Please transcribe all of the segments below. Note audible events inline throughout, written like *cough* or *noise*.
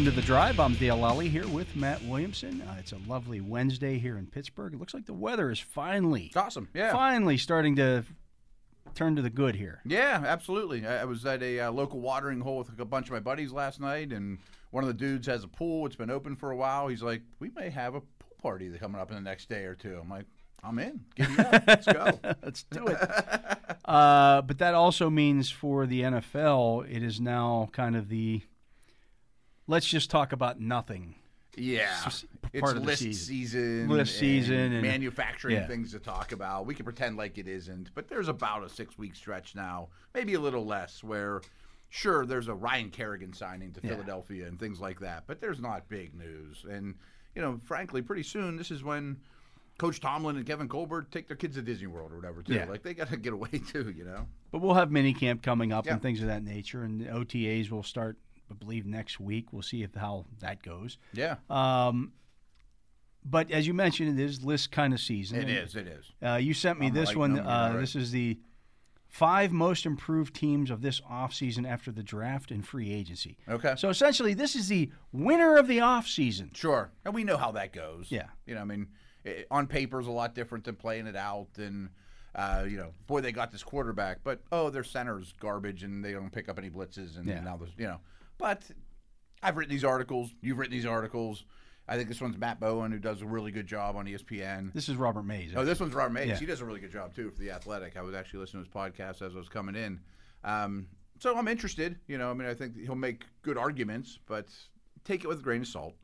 Welcome to the drive. I'm Dale Lolley here with Matt Williamson. Uh, it's a lovely Wednesday here in Pittsburgh. It looks like the weather is finally, It's awesome. Yeah. finally starting to turn to the good here. Yeah, absolutely. I I was at a uh, local watering hole with a bunch of my buddies last night, and one of the dudes has a pool. It's been open for a while. He's like, "We may have a pool party coming up in the next day or two. I'm like, "I'm in. Get me up. Let's go." *laughs* Let's do it. uh, but that also means for the NFL, it is now kind of the let's just talk about nothing. Yeah, it's part of the list season. season, List season and- manufacturing yeah. things to talk about. We can pretend like it isn't, but there's about a six week stretch now, maybe a little less, where sure there's a Ryan Kerrigan signing to Yeah. Philadelphia and things like that, but there's not big news. And you know, frankly, pretty soon this is when. Coach Tomlin and Kevin Colbert take their kids to Disney World or whatever too. Yeah. Like they got to get away *laughs* too, you know. But we'll have mini camp coming up Yeah. and things of that nature, and the OTAs will start, I believe, next week. We'll see if how that goes. Yeah, Um, but as you mentioned, it is list kind of season. It is. It is. Uh, you sent me I'm this one. Uh, right. This is the five most improved teams of this offseason after the draft and free agency. Okay. So essentially, this is the winner of the offseason. Sure, and we know how that goes. Yeah. you know, I mean, i on paper is a lot different than playing it out. And uh, you know, boy, they got this quarterback, but oh, their center's garbage, and they don't pick up any blitzes, and Yeah. now there's you know. But I've written these articles. You've written these articles. I think this one's Matt Bowen, who does a really good job on ESPN. This is Robert Mays. Oh, this one's Robert Mays. Yeah. He does a really good job too for the Athletic. I was actually listening to his podcast as I was coming in. Um, so I'm interested. You know, I mean, I think he'll make good arguments, but take it with a grain of salt.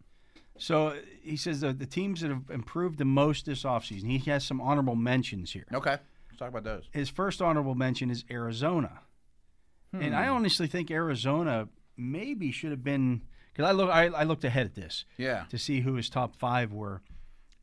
So he says the, the teams that have improved the most this offseason, he has some honorable mentions here. Okay, let's talk about those. His first honorable mention is Arizona. And I honestly think Arizona maybe should have been because I look I, I looked ahead at this Yeah. to see who his top five were,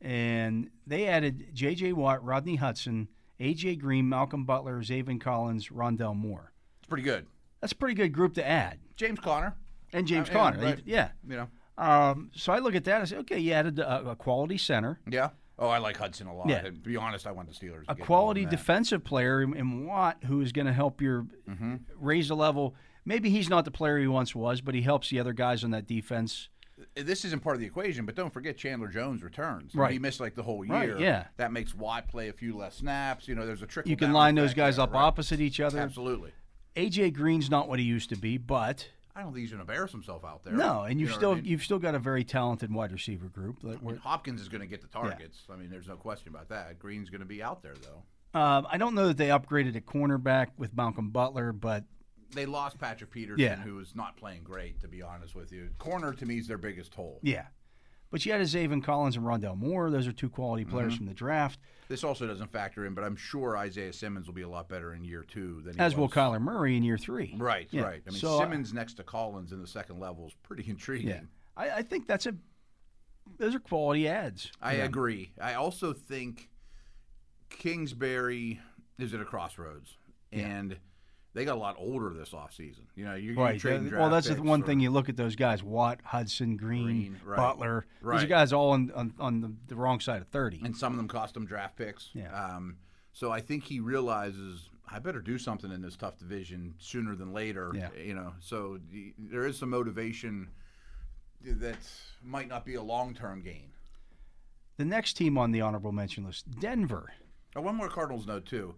and they added J.J. Watt, Rodney Hudson, A.J. Green, Malcolm Butler, Zaven Collins, Rondale Moore. It's pretty good. That's a pretty good group to add, James Conner. and James yeah, Conner, right. yeah. You know. Um, so I look at that and say, okay, you added a, a quality center, Yeah. Oh, I like Hudson a lot. Yeah. To be honest, I want the Steelers. a quality involved in that. defensive player in, in Watt who is going to help your Mm-hmm. raise the level. Maybe he's not the player he once was, but he helps the other guys on that defense. This isn't part of the equation, but don't forget Chandler Jones returns. Right. He missed like the whole Right, year. yeah. That makes Watt play a few less snaps. You know, there's a trick. You can line those guys there, up right? opposite each other. Absolutely. AJ Green's not what he used to be, but I don't think he's going to embarrass himself out there. no, and You you've know still I mean? you've still got a very talented wide receiver group. I mean, Hopkins is going to get the targets. I mean, there's no question about that. Green's going to be out there though. Um, I don't know that they upgraded a cornerback with Malcolm Butler, but They lost Patrick Peterson, Yeah. who was not playing great, to be honest with you. Corner to me is their biggest hole. yeah. But you had a Zaven Collins and Rondale Moore. Those are two quality Mm-hmm. players from the draft, This also doesn't factor in, but I'm sure Isaiah Simmons will be a lot better in year two than he as will was. Kyler Murray in year three. Right, Yeah. right. I mean, So, uh, Simmons next to Collins in the second level is pretty *laughs* intriguing. Yeah, I, I think that's a those are quality ads. I Yeah. agree. I also think Kingsbury is at a crossroads, and they got a lot older this offseason. You know, you're, Right. trading draft well, that's the one for- thing you look at those guys: Watt, Hudson, Green, Green, right. Butler. These are guys all on on, on the, the wrong side of thirty. and some of them cost him draft picks. Yeah. Um, so I think he realizes I better do something in this tough division sooner than later. Yeah. You know, so the, there is some motivation that might not be a long term gain. The next team on the honorable mention list, Denver. Oh, one more Cardinals note too.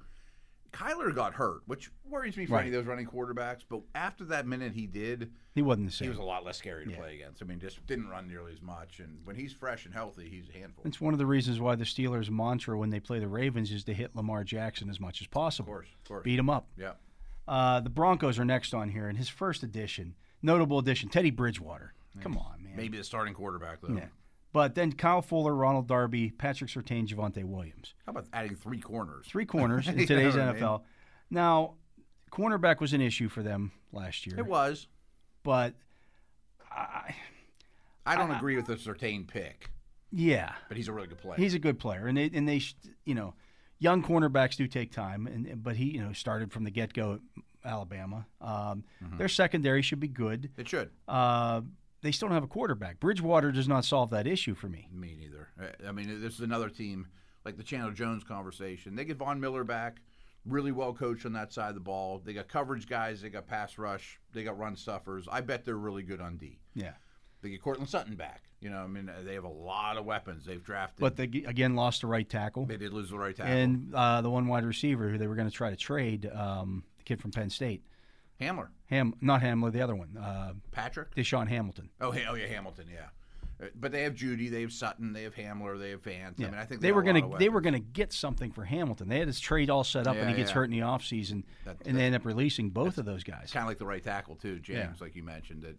Kyler got hurt, which worries me for any of those running quarterbacks. But after that minute he did, He wasn't the same. he was a lot less scary to Yeah. play against. I mean, just didn't run nearly as much. And when he's fresh and healthy, he's a handful. It's one of the reasons why the Steelers' mantra when they play the Ravens is to hit Lamar Jackson as much as Of possible. course, of course. Beat him up. Yeah. Uh, the Broncos are next on here, and his first addition, notable addition, Teddy Bridgewater. Come on, man. Maybe the starting quarterback though. Yeah. But then Kyle Fuller, Ronald Darby, Patrick Surtain, Javonte Williams. How about adding three corners? Three corners *laughs* in today's I? NFL. Now, cornerback was an issue for them last year. It was. But, I, I don't agree with the Surtain pick, yeah, but he's a really good player. he's a good player. And they, and they you know, young cornerbacks do take time. And But he, you know, started from the get go at Alabama. Um, Mm-hmm. Their secondary should be good. it should. Uh, they still don't have a quarterback. Bridgewater does not solve that issue for me. Me neither. I- mean, this is another team like the Chandler Jones conversation. They get Von Miller back, really well coached on that side of the ball. They got coverage guys. They got pass rush. They got run stuffers. I bet they're really good on D. Yeah. They get Courtland Sutton back. You know, I mean, they have a lot of weapons they've drafted. But they again lost the right tackle. they did lose the right tackle. and uh, the one wide receiver who they were going to try to trade, um, the kid from Penn State, Hamler, Ham, not Hamler, the other one, uh, Patrick. DaeSean Hamilton. Oh, hey, oh yeah, Hamilton. Yeah. Uh, But they have Jeudy, they have Sutton, they have Hamler, they have Fant. I mean, I think they got were going to they were going to get something for Hamilton. They had his trade all set up, and he Yeah, gets yeah. hurt in the offseason, That- and they end up releasing both of those guys. kind of like the right tackle too, James, Yeah. like you mentioned that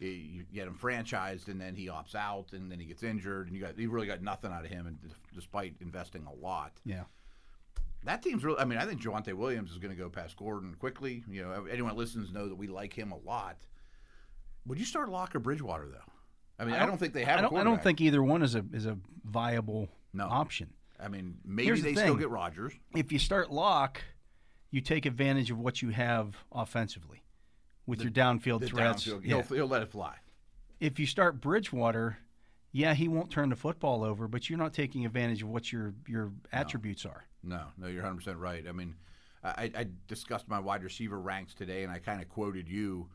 you- you get him franchised and then he opts out and then he gets injured and you got you really got nothing out of him, and despite investing a lot, Yeah, that team's really. I mean, I think Javonte Williams is going to go past Gordon quickly. You know, anyone that listens know that we like him a lot. Would you start Lock or Bridgewater though? I mean, I don't, think they have. I a don't. I don't think either one is a is a viable No. option. I mean, maybe Here's the they still get Rodgers. If you start Lock, you take advantage of what you have offensively with your downfield The threats. downfield, Yeah. he'll, he'll let it fly. if you start Bridgewater, yeah, he won't turn the football over, but you're not taking advantage of what your your attributes are. No, no, you're 100 percent right. I mean, I, I discussed my wide receiver ranks today, and I kind of quoted you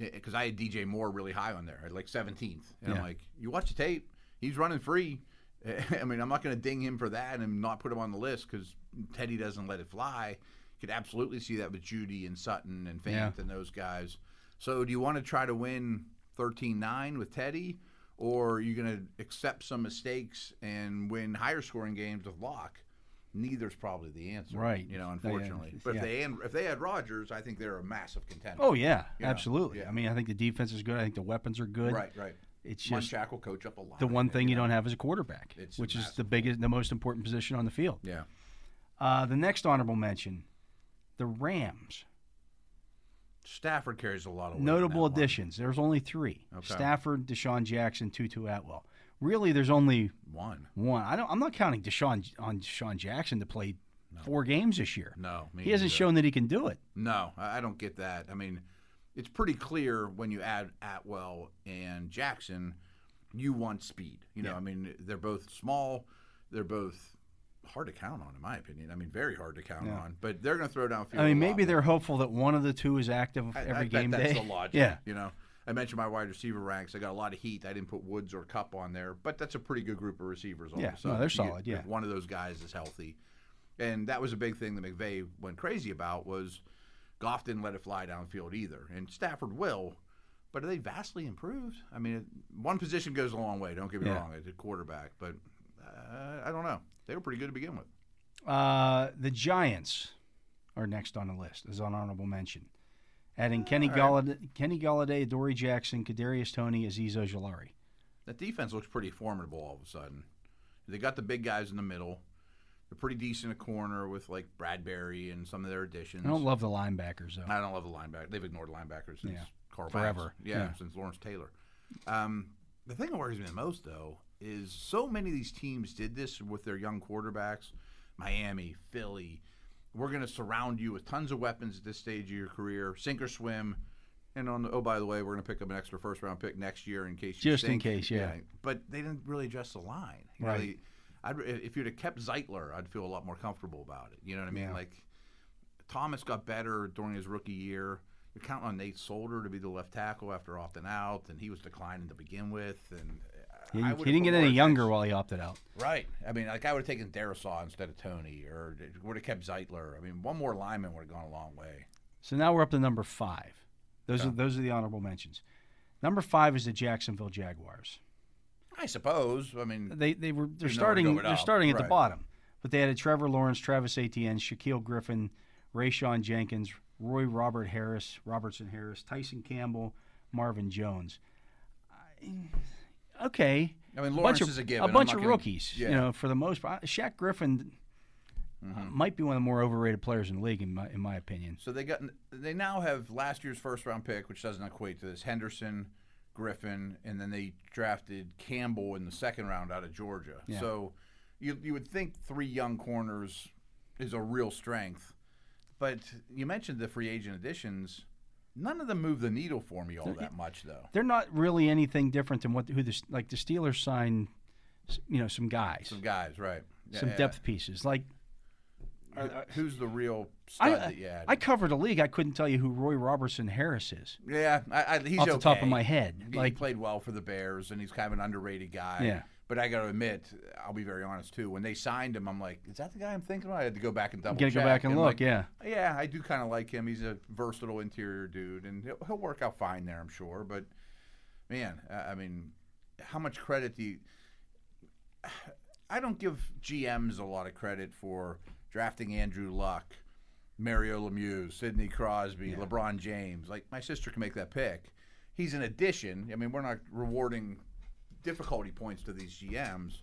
eh, because I had DJ Moore really high on there, like 17th, and I'm like, you watch the tape, he's running free. *laughs* I mean, I'm not going to ding him for that and not put him on the list because Teddy doesn't let it fly. Could absolutely see that with Jeudy and Sutton and Fant Yeah. and those guys. So, do you want to try to win 13-9 with Teddy, or are you going to accept some mistakes and win higher scoring games with Lock? Neither's probably the answer, Right. You know, Yeah, unfortunately. But yeah. if they had, if they had Rodgers, I think they're a massive contender. Oh yeah, You know, absolutely. yeah. I mean, I think the defense is good. I think the weapons are good. right, right. It's just Munchak will coach up a lot. the one thing you know. don't have is a quarterback, It's which is the biggest, the most important position on the field. Yeah. Uh, the next honorable mention, the Rams. Stafford carries a lot of Notable that one. additions. There's only three: Okay. Stafford, DeSean Jackson, Tutu Atwell. Really, there's only One. one. I don't. I'm not counting DeSean on DeSean Jackson to play four games this year. No, me he hasn't neither. shown that he can do it. No, I I don't get that. I mean, it's pretty clear when you add Atwell and Jackson, you want speed. You know, Yeah. I mean, they're both small. They're both hard to count on, in my opinion. I mean, very hard to count Yeah. on. But they're going to throw downfield. I mean, maybe they're hopeful that one of the two is active I- I every bet game that's day. the *laughs* logic. Yeah, You know, I mentioned my wide receiver ranks. I got a lot of heat. I didn't put Woods or Kupp on there, but that's a pretty good group of receivers. All Yeah, no, they're If you solid, yeah. one of those guys is healthy, and that was a big thing that McVay went crazy about was Goff didn't let it fly downfield either, and Stafford will. But are they vastly improved? I mean, one position goes a long way. Don't get me Yeah. wrong, it's a quarterback, but uh, I don't know. They were pretty good to begin with. Uh, the Giants are next on the list as an honorable mention. Adding Kenny Golladay, Kenny Golladay, Dory Jackson, Kadarius Toney, Azeez Ojulari. That defense looks pretty formidable all of a sudden. They got the big guys in the middle. They're pretty decent at corner with like Bradberry and some of their additions. I don't love the linebackers though. I don't love the linebacker. They've ignored linebackers since Yeah. Carl Forever. Yeah, Yeah. since Lawrence Taylor. Um, the thing that worries me the most, though, is so many of these teams did this with their young quarterbacks. Miami, Philly. We're going to surround you with tons of weapons at this stage of your career, sink or swim. And on the, oh, by the way, we're going to pick up an extra first round pick next year in case you Just in case, yeah. But they didn't really adjust the line. You know, Right. they- I'd, if you'd have kept Zeitler, I'd feel a lot more comfortable about it. You know what I mean? Yeah. Like Thomas got better during his rookie year. You're counting on Nate Solder to be the left tackle after opting out, and he was declining to begin with. And He, he didn't get any younger while he opted out. Right. I mean, like I would have taken Darrisaw instead of Toney, or would have kept Zeitler. I mean, one more lineman would have gone a long way. So now we're up to number five. Those Yeah. are those are the honorable mentions. Number five is the Jacksonville Jaguars. I suppose. I mean, They they were they're You know where to starting they're up, starting at the bottom, but they added Trevor Lawrence, Travis Etienne, Shaquille Griffin, Rayshawn Jenkins, Roy Robert Harris, Robertson Harris, Tyson Campbell, Marvin Jones. I- okay, I mean, a bunch of, is a given. a bunch of gonna- rookies. yeah. You know, for the most part, Shaq Griffin uh, might be one of the more overrated players in the league, in my in my opinion. So they got they now have last year's first round pick, which doesn't equate to this Henderson, Griffin, and then they drafted Campbell in the second round out of Georgia. Yeah. So you you would think three young corners is a real strength, but you mentioned the free agent additions. None of them move the needle for me all that much, though. They're not really anything different than what who the like the Steelers signed, you know, some guys, Some guys, right? Yeah, some yeah. depth pieces. Like Who- uh, uh, Who's the real stud I, that you had? I covered a league. I couldn't tell you who Roy Robertson Harris is yeah, I, I, he's off the top of my head. He Like, played well for the Bears, and he's kind of an underrated guy. Yeah. But I got to admit, I'll be very honest too. When they signed him, I'm like, is that the guy I'm thinking of? I had to go back and double gotta check. go back and look. like, yeah, Yeah, I do kind of like him. He's a versatile interior dude, and he'll, he'll work out fine there, I'm sure. But man, I I mean, how much credit do you? *sighs* I don't give GMs a lot of credit for drafting Andrew Luck, Mario Lemieux, Sidney Crosby, LeBron James. Like my sister can make that pick. He's an addition. I mean, we're not rewarding difficulty points to these GMs,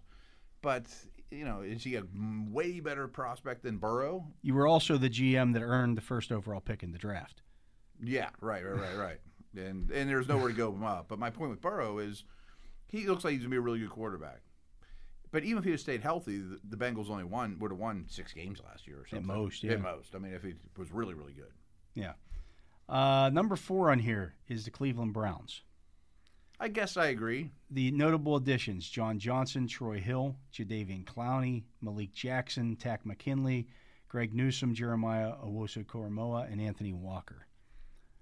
but you know, is he a way better prospect than Burrow? you were also the GM that earned the first overall pick in the draft. Yeah, right, right, right, right. And and there's nowhere to go him up. But my point with Burrow is he looks like he's gonna be a really good quarterback. But even if he had stayed healthy, the, the Bengals only won would have won six games last year or something. most, yeah. At most. I mean, if he was really, really good. Yeah. Uh, number four on here is the Cleveland Browns. I guess I agree. The notable additions: John Johnson, Troy Hill, Jadeveon Clowney, Malik Jackson, Takk McKinley, Greg Newsome, Jeremiah Owusu Koramoah, and Anthony Walker.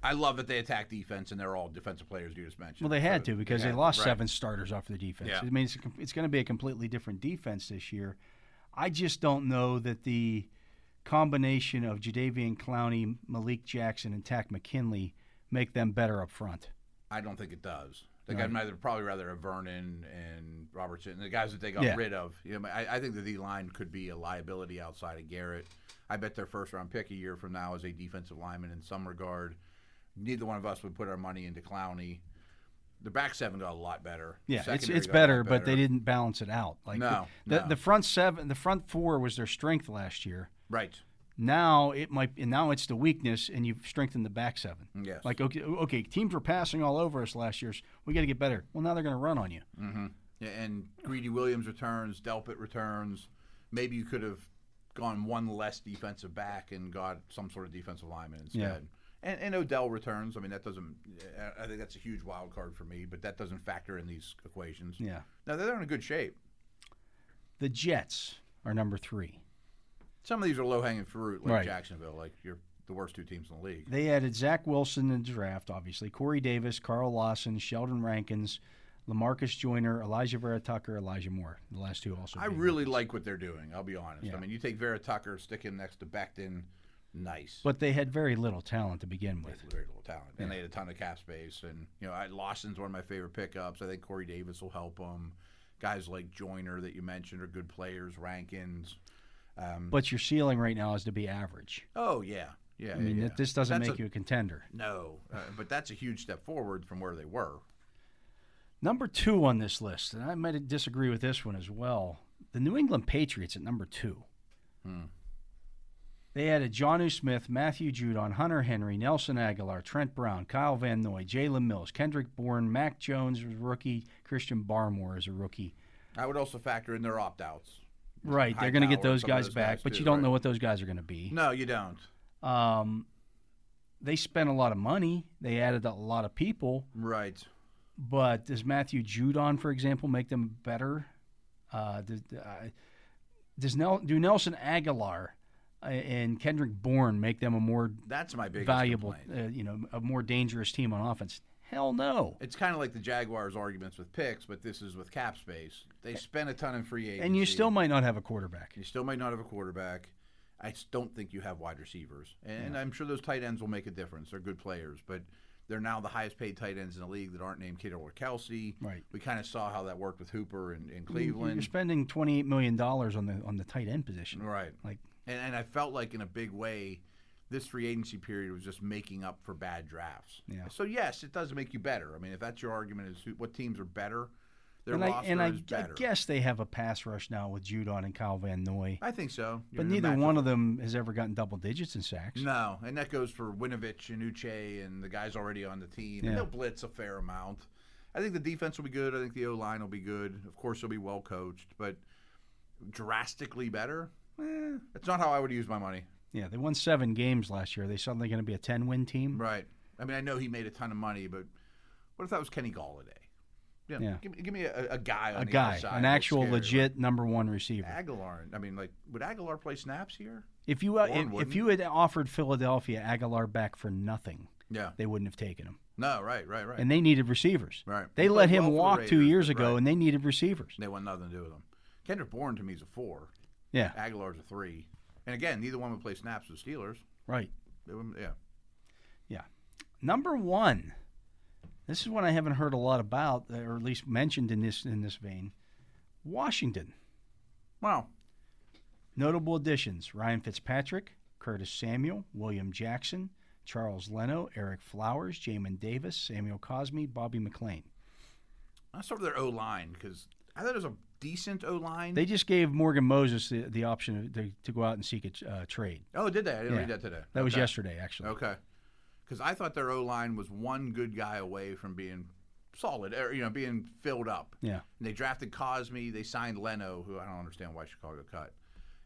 I love that they attack defense and they're all defensive players you just mentioned. Well, they had So to because they had- lost right. seven starters off their defense. Yeah. I mean, it's, a it's going to be a completely different defense this year. I just don't know that the combination of Jadeveon Clowney, Malik Jackson, and Takk McKinley make them better up front. I don't think it does. Right. I'd rather, probably rather a Vernon and Robertson, the guys that they got Yeah. rid of. You know, I, I think the D line could be a liability outside of Garrett. I bet their first round pick a year from now is a defensive lineman in some regard. Neither one of us would put our money into Clowney. The back seven got a lot better. Yeah, it's Secondary it's a lot better, but they didn't balance it out. Like No, the, no. the, the front seven, the front four was their strength last year. Right. Now it might, and now it's the weakness, and you've strengthened the back seven. Yes. Like okay, okay, teams were passing all over us last year. so we got to get better. Well, now they're going to run on you. Mm-hmm. Yeah, and Greedy Williams returns, Delpit returns. Maybe you could have gone one less defensive back and got some sort of defensive lineman instead. Yeah. And, and Odell returns. I mean, that doesn't. I think that's a huge wild card for me, but that doesn't factor in these equations. Yeah. Now they're in a good shape. The Jets are number three. Some of these are low hanging fruit, like Right. Jacksonville, like you're the worst two teams in the league. They added Zach Wilson in the draft, obviously. Corey Davis, Carl Lawson, Sheldon Rankins, Lamarcus Joyner, Alijah Vera Tucker, Elijah Moore. The last two also. I really like what they're doing. I'll be honest. Yeah. I mean, you take Vera Tucker, stick him next to Becton, nice. But they had very little talent to begin with. very little talent, and they had a ton of cap space. And you know, I, Lawson's one of my favorite pickups. I think Corey Davis will help them. Guys like Joyner that you mentioned are good players. Rankins. Um, But your ceiling right now is to be average. oh yeah, yeah. I mean, yeah. this doesn't That's make a- you a contender. no, uh, but that's a huge step forward from where they were. Number two on this list, and I might disagree with this one as well. The New England Patriots at number two. They added Jonnu Smith, Matthew Judon, Hunter Henry, Nelson Agholor, Trent Brown, Kyle Van Noy, Jalen Mills, Kendrick Bourne, Mac Jones was a rookie, Christian Barmore is a rookie. I would also factor in their opt outs. Right, they're going to get those guys those back, guys but you don't right. know what those guys are going to be. No, you don't. Um, they spent a lot of money. They added a lot of people. Right. But does Matthew Judon, for example, make them better? Uh, does, uh, does Nel, do Nelson Agholor uh, and Kendrick Bourne make them a more That's my biggest valuable, uh, you know, a more dangerous team on offense? Hell no. It's kind of like the Jaguars' arguments with picks, but this is with cap space. They spent a ton in free agency. And you still might not have a quarterback. You still might not have a quarterback. I don't think you have wide receivers, and I'm sure those tight ends will make a difference. They're good players, but they're now the highest paid tight ends in the league that aren't named Kittle or Kelce. Right. We kind of saw how that worked with Hooper in, in You're Cleveland. spending twenty eight million dollars on the on the tight end position. Right. Like And, and I felt like in a big way, this free agency period was just making up for bad drafts. Yeah. So yes, it does make you better. I mean, if that's your argument, is who, what teams are better, their and I roster and I, is I better. guess they have a pass rush now with Judon and Kyle Van Noy. I think so. But You're neither one of them has ever gotten double digits in sacks. No, and that goes for Winovich and Uche and the guys already on the team. Yeah. And they'll blitz a fair amount. I think the defense will be good. I think the O line will be good. Of course, they'll be well coached, but drastically better. Eh, it's not how I would use my money. Yeah, they won seven games last year. Are they suddenly going to be a ten win team? Right. I mean, I know he made a ton of money, but what if that was Kenny Golladay? Yeah. Yeah. Give, me- give me a, a guy on A guy, an actual scary. legit number one receiver. Agholor. I mean, like, would Agholor play snaps here? If you uh, if, if you had offered Philadelphia Agholor back for nothing, Yeah. they wouldn't have taken him. No. Right. Right. Right. And they needed receivers. Right. They He let him well walk two years ago, right. and they needed receivers. They want nothing to do with him. Kendrick Bourne to me is a four. Yeah, Agholor's a three. And again, neither one would play snaps with Steelers. right. Wouldn't, yeah. Yeah. Number one. This is one I haven't heard a lot about, or at least mentioned in this in this vein. Washington. Wow. Notable additions: Ryan Fitzpatrick, Curtis Samuel, William Jackson, Charles Leno, Ereck Flowers, Jamin Davis, Samuel Cosmi, Bobby McCain. Start with their O line because I thought it was a decent O line. They just gave Morgan Moses the, the option to, to go out and seek a uh, trade. oh, did they? I didn't Yeah. read that today. That was yesterday, actually. Okay. Because I thought their O line was one good guy away from being solid, or you know, being filled up. Yeah. And they drafted Cosmi. They signed Leno, who I don't understand why Chicago cut.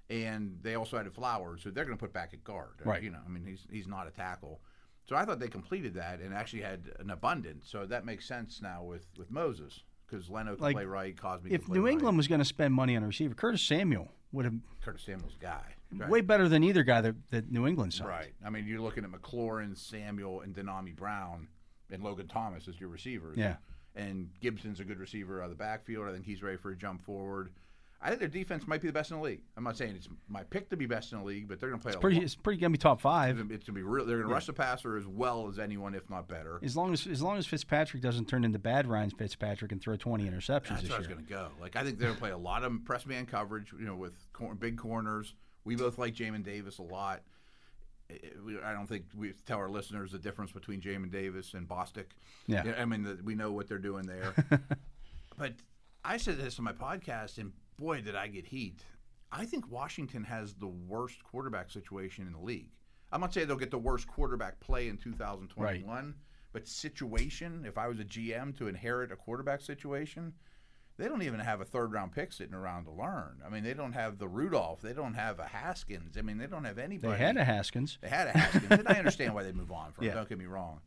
And they also added Flowers, who they're going to put back at guard. Uh, Right. You know, I mean, he's he's not a tackle. So I thought they completed that and actually had an abundance. So that makes sense now with with Moses because Leno can Like, play right, Cosmi. If New right. England was going to spend money on a receiver, Curtis Samuel would have Curtis Samuel's guy, right. way better than either guy that, that New England signed. Right. I mean, you're looking at McLaurin, Samuel, and Dyami Brown, and Logan Thomas as your receivers. Yeah. And Gibson's a good receiver out of the backfield. I think he's ready for a jump forward. I think their defense might be the best in the league. I'm not saying it's my pick to be best in the league, but they're going to play It's a pretty. lot. It's pretty going to be top five. It's going to be real. They're going to rush the passer as well as anyone, if not better. As long as as long as Fitzpatrick doesn't turn into bad Ryan Fitzpatrick and throw 20 interceptions That's this where I was going to go. Like I think they're going to play a lot of press man coverage. You know, with cor- big corners. We both like Jamin Davis a lot. I don't think we tell our listeners the difference between Jamin Davis and Bostic. Yeah. I mean, the, we know what they're doing there. *laughs* but I said this on my podcast, and boy, did I get heat. I think Washington has the worst quarterback situation in the league. I'm not saying they'll get the worst quarterback play in 2021, but situation, if I was a GM to inherit a quarterback situation, they don't even have a third round pick sitting around to learn. I mean, they don't have the Rudolph. They don't have a Haskins. I mean, they don't have anybody. They had a Haskins. They had a Haskins, and I understand why they move on from. *laughs* Yeah. Don't get me wrong,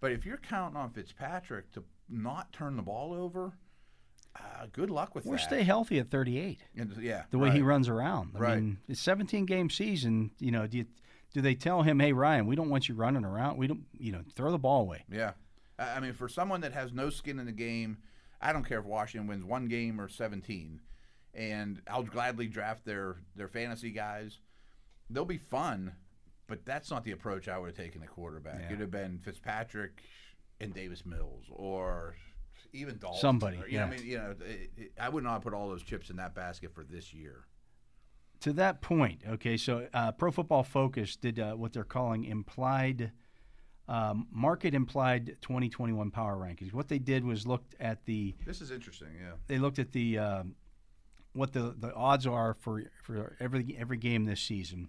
but if you're counting on Fitzpatrick to not turn the ball over, uh, good luck with Or that. stay healthy at 38. And, yeah, The way he runs around. I Right. mean, it's 17 game season. You know, do you, do they tell him, hey Ryan, we don't want you running around. We don't. You know, throw the ball away. Yeah, I I mean, for someone that has no skin in the game, I don't care if Washington wins one game or 17, and I'll gladly draft their their fantasy guys. They'll be fun, but that's not the approach I would have taken at quarterback. Yeah. It'd have been Fitzpatrick and Davis Mills, or even Dalton. Somebody, or, you know, yeah. I mean, you know, it, it, I would not put all those chips in that basket for this year. To that point, okay, so uh, Pro Football Focus did uh, what they're calling implied. Um, market implied 2021 power rankings. What they did was looked at the This is interesting. Yeah. they looked at the um, what the, the odds are for for every every game this season,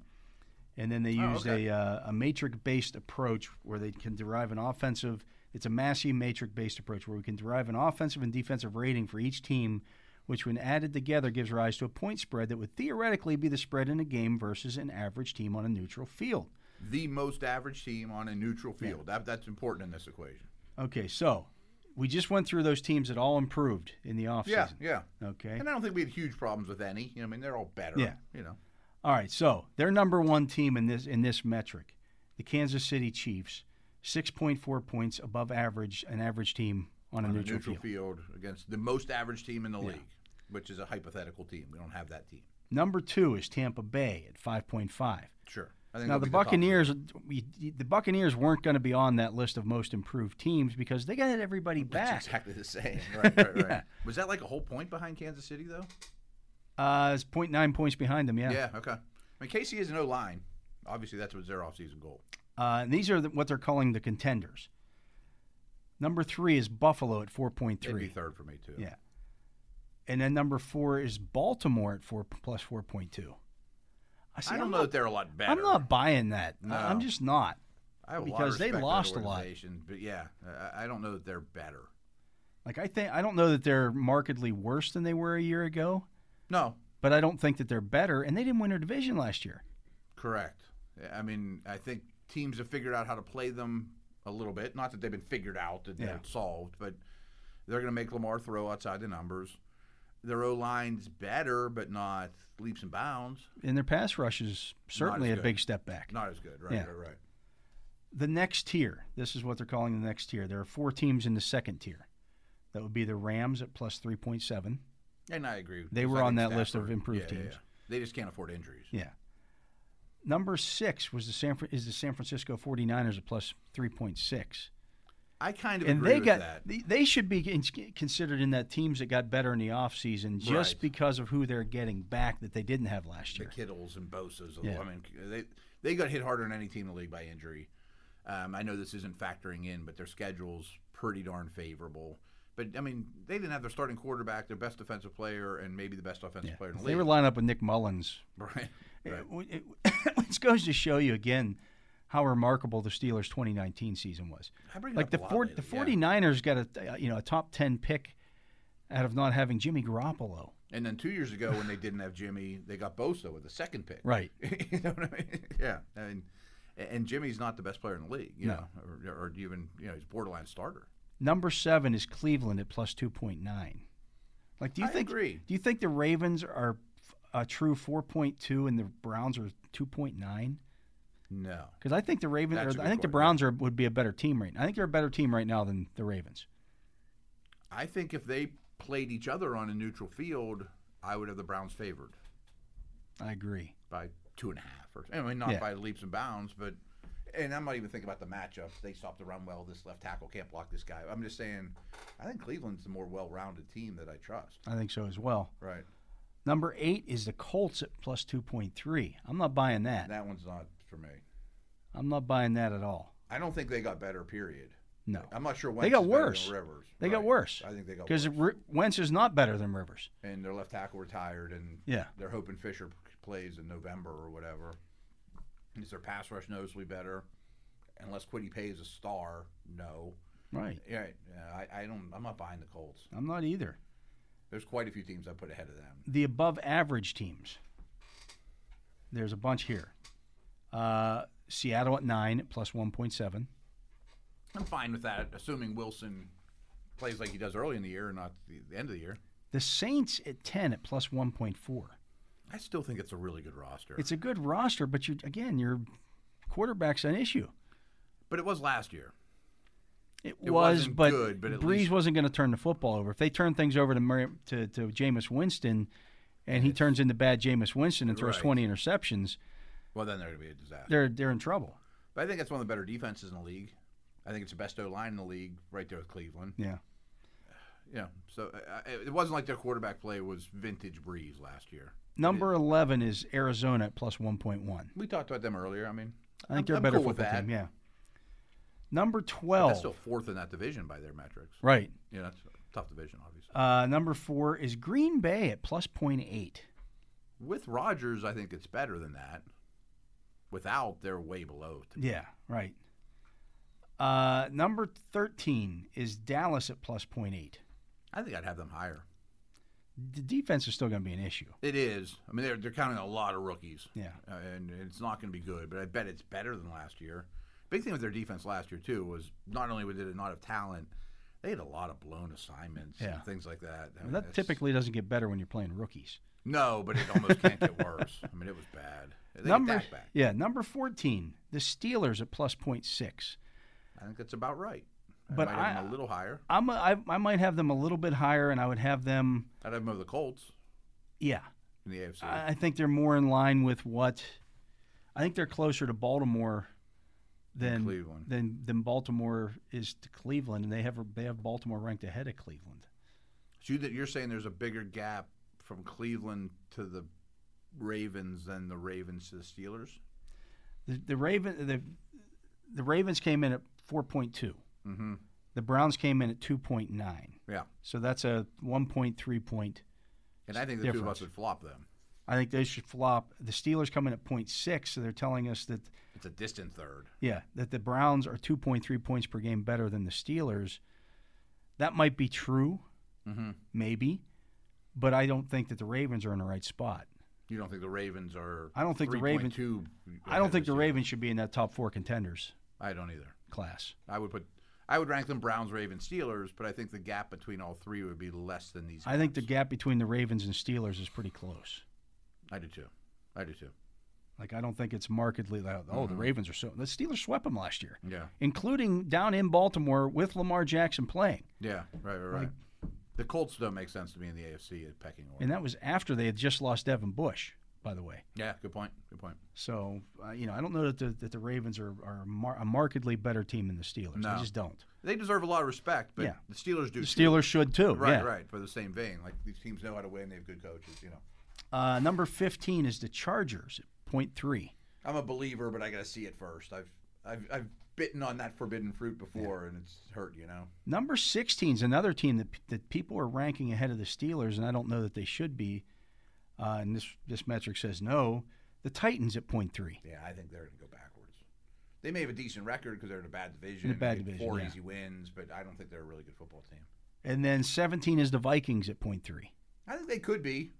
and then they Oh, used okay. a uh, a matrix based approach where they can derive an offensive. It's a Massey matrix based approach where we can derive an offensive and defensive rating for each team, which when added together gives rise to a point spread that would theoretically be the spread in a game versus an average team on a neutral field. The most average team on a neutral field. That, that's important in this equation. Okay, so we just went through those teams that all improved in the offseason. Yeah, yeah. Okay. And I don't think we had huge problems with any. You know, I mean, they're all better. Yeah. You know. All right, so their number one team in this in this metric, the Kansas City Chiefs, six point four points above average, an average team on a on neutral, a neutral field. field. against the most average team in the league, which is a hypothetical team. We don't have that team. Number two is Tampa Bay at five point five. Sure. I think Now the Buccaneers, we, the Buccaneers weren't going to be on that list of most improved teams because they got everybody It's back. exactly the same. *laughs* Right, right, right. Was that like a whole point behind Kansas City though? Uh, it's 0.9 points behind them. Yeah. Yeah. okay. I mean, KC is no line. Obviously, that's what's their offseason goal. Uh, and these are the, what they're calling the contenders. Number three is Buffalo at 4.3. They'd be third for me too. Yeah. And then number four is Baltimore at four plus 4.2. I, see, I don't I'm know not, that they're a lot better. I'm not buying that. No. I'm just not. I have a lot of because they respect for that lost a lot. But yeah, I, I don't know that they're better. Like I think I don't know that they're markedly worse than they were a year ago, No, but I don't think that they're better. And they didn't win their division last year. correct. I mean, I think teams have figured out how to play them a little bit. Not that they've been figured out that Yeah. solved, but they're going to make Lamar throw outside the numbers. Their O line's better, but not leaps and bounds. And their pass rush is certainly a good. big step back. Not as good, right? Yeah. Right, right. the next tier. This is what they're calling the next tier. There are four teams in the second tier. That would be the Rams at plus 3.7. And I agree. They were on that list of improved yeah, teams. yeah. They just can't afford injuries. Yeah. Number six was the San is the San Francisco 49ers at plus 3.6. I kind of And agree they with got that. they- they should be considered in that teams that got better in the offseason just Right. because of who they're getting back that they didn't have last year. the. Kittles and Bosa's. Yeah. I mean, they they got hit harder than any team in the league by injury. Um, I know this isn't factoring in, but their schedule's pretty darn favorable. But I mean, they didn't have their starting quarterback, their best defensive player, and maybe the best offensive Yeah. player in the They league. were lined up with Nick Mullens *laughs* right. Right. It, it, *laughs* it goes to show you again how remarkable the Steelers' 2019 season was. Like the a lot four, the 49ers got a uh, you know a top 10 pick out of not having Jimmy Garoppolo. And then two years ago, when they didn't have Jimmy, they got Bosa with the second pick. Right. *laughs* you know what I mean? *laughs* Yeah. I mean, and Jimmy's not the best player in the league, you No. know, or, or even you know he's borderline starter. Number seven is Cleveland at plus 2.9. Like, do you I think agree. do you think the Ravens are a true 4.2 and the Browns are 2.9? No. Because I think the Ravens, That's or a I think the Browns are would be a better team right now. I think they're a better team right now than the Ravens. I think if they played each other on a neutral field, I would have the Browns favored I agree. by two and a half, or I mean not Yeah. by leaps and bounds, but. And I'm not even thinking about the matchup. They stop the run well. This left tackle can't block this guy. I'm just saying, I think Cleveland's the more well-rounded team that I trust. I think so as well. Right. Number eight is the Colts at plus 2.3. I'm not buying that. That one's not for me. I'm not buying that at all. I don't think they got better. Period. No. I'm not sure. Wentz They got is worse. Than Rivers. They got worse. I think they got worse. Because. Wentz is not better than Rivers. and their left tackle retired, and Yeah. they're hoping Fisher plays in November or whatever. Is their pass rush noticeably better? Unless Kwity Paye is a star, no. Right. Yeah, yeah, I, I don't. I'm not buying the Colts. I'm not either. There's quite a few teams I put ahead of them. The above average teams. There's a bunch here. Uh, Seattle at nine plus 1.7. I'm fine with that, assuming Wilson plays like he does early in the year and not the, the end of the year. The Saints at 10 at plus 1.4. I still think it's a really good roster. It's a good roster, but you again, your quarterback's an issue. but it was last year. It, It was, but good, but Brees least- wasn't going to turn the football over. If they turn things over to Murray, to, to Jameis Winston, and he turns into bad Jameis Winston and throws Right. 20 interceptions, Well, then they're going to be a disaster. they're they're in trouble. But I think it's one of the better defenses in the league. I think it's the best O line in the league, right there with Cleveland. Yeah. *sighs* Yeah. So uh, it wasn't like their quarterback play was vintage Brees last year. Number 11 is Arizona at plus 1.1. We talked about them earlier. I mean, I think I'm- they're I'm better cool with football that. team. Yeah. Number But 12. that's still fourth in that division by their metrics. right. Yeah, that's a tough division, obviously. Uh, number four is Green Bay at plus 0.8. With Rodgers, I think it's better than that. Without, they're way below. to- Yeah, right. Uh, number 13 is Dallas at plus 0.8. I think I'd have them higher. The defense is still going to be an issue. It is. I mean, they're, they're counting a lot of rookies. Yeah. Uh, and it's not going to be good, but I bet it's better than last year. Big thing with their defense last year, too, was not only did it not have talent, they had a lot of blown assignments Yeah. and things like that. I mean, that typically doesn't get better when you're playing rookies. No, but it almost can't get worse. I mean, it was bad. They number back. yeah, number 14, the Steelers at plus 0.6. I think that's about right. I But might have I- them a little higher. I'm a, I, I might have them a little bit higher, and I would have them. I'd have them over the Colts Yeah, in the AFC. I, I think they're more in line with what. I think they're closer to Baltimore than Cleveland. than than Baltimore is to Cleveland, and they have they have Baltimore ranked ahead of Cleveland. so you, you're saying there's a bigger gap from Cleveland to the Ravens than the Ravens to the Steelers? The, the Raven the the Ravens came in at 4.2. Mm-hmm. The Browns came in at 2.9. Yeah. So that's a 1.3 point. And I think the two of Difference. us would flop them. I think they should flop. The Steelers come in at 0.6, so they're telling us that It's a distant third. yeah, that the Browns are 2.3 points per game better than the Steelers. That might be true, Mm-hmm. maybe, but I don't think that the Ravens are in the right spot. You don't think the Ravens are? I don't think the Ravens- 3.2 I don't think the Ravens should be in that top four contenders I don't either. class. I would put. I would rank them Browns, Ravens, Steelers, but I think the gap between all three would be less than these. I think the gap between the Ravens and Steelers is pretty close. I do too. I do too. Like I don't think it's markedly like, oh, Mm-hmm. the Ravens are so. The Steelers swept them last year, Yeah. including down in Baltimore with Lamar Jackson playing, Yeah. Right. Right. Right. the Colts don't make sense to me in the AFC at pecking order. and that was after they had just lost Devin Bush, by the way. yeah. Good point. Good point. So uh, you know, I don't know that the that the Ravens are, are mar- a markedly better team than the Steelers. I just don't. They deserve a lot of respect, but Yeah. the Steelers do. The too. Steelers should too. Right. yeah. Right. For the same vein, like these teams know how to win. They have good coaches. You know. Uh, number fifteen is the Chargers at point three. I'm a believer, but I got to see it first. I've I've I've bitten on that forbidden fruit before, and it's hurt. You know. Number sixteen is another team that that people are ranking ahead of the Steelers, and I don't know that they should be. Uh, and this this metric says no. The Titans at point three. Yeah, I think they're going to go backwards. They may have a decent record because they're in a bad division. In a bad division, Four yeah. easy wins, but I don't think they're a really good football team. And then 17 is the Vikings at point three. I think they could be.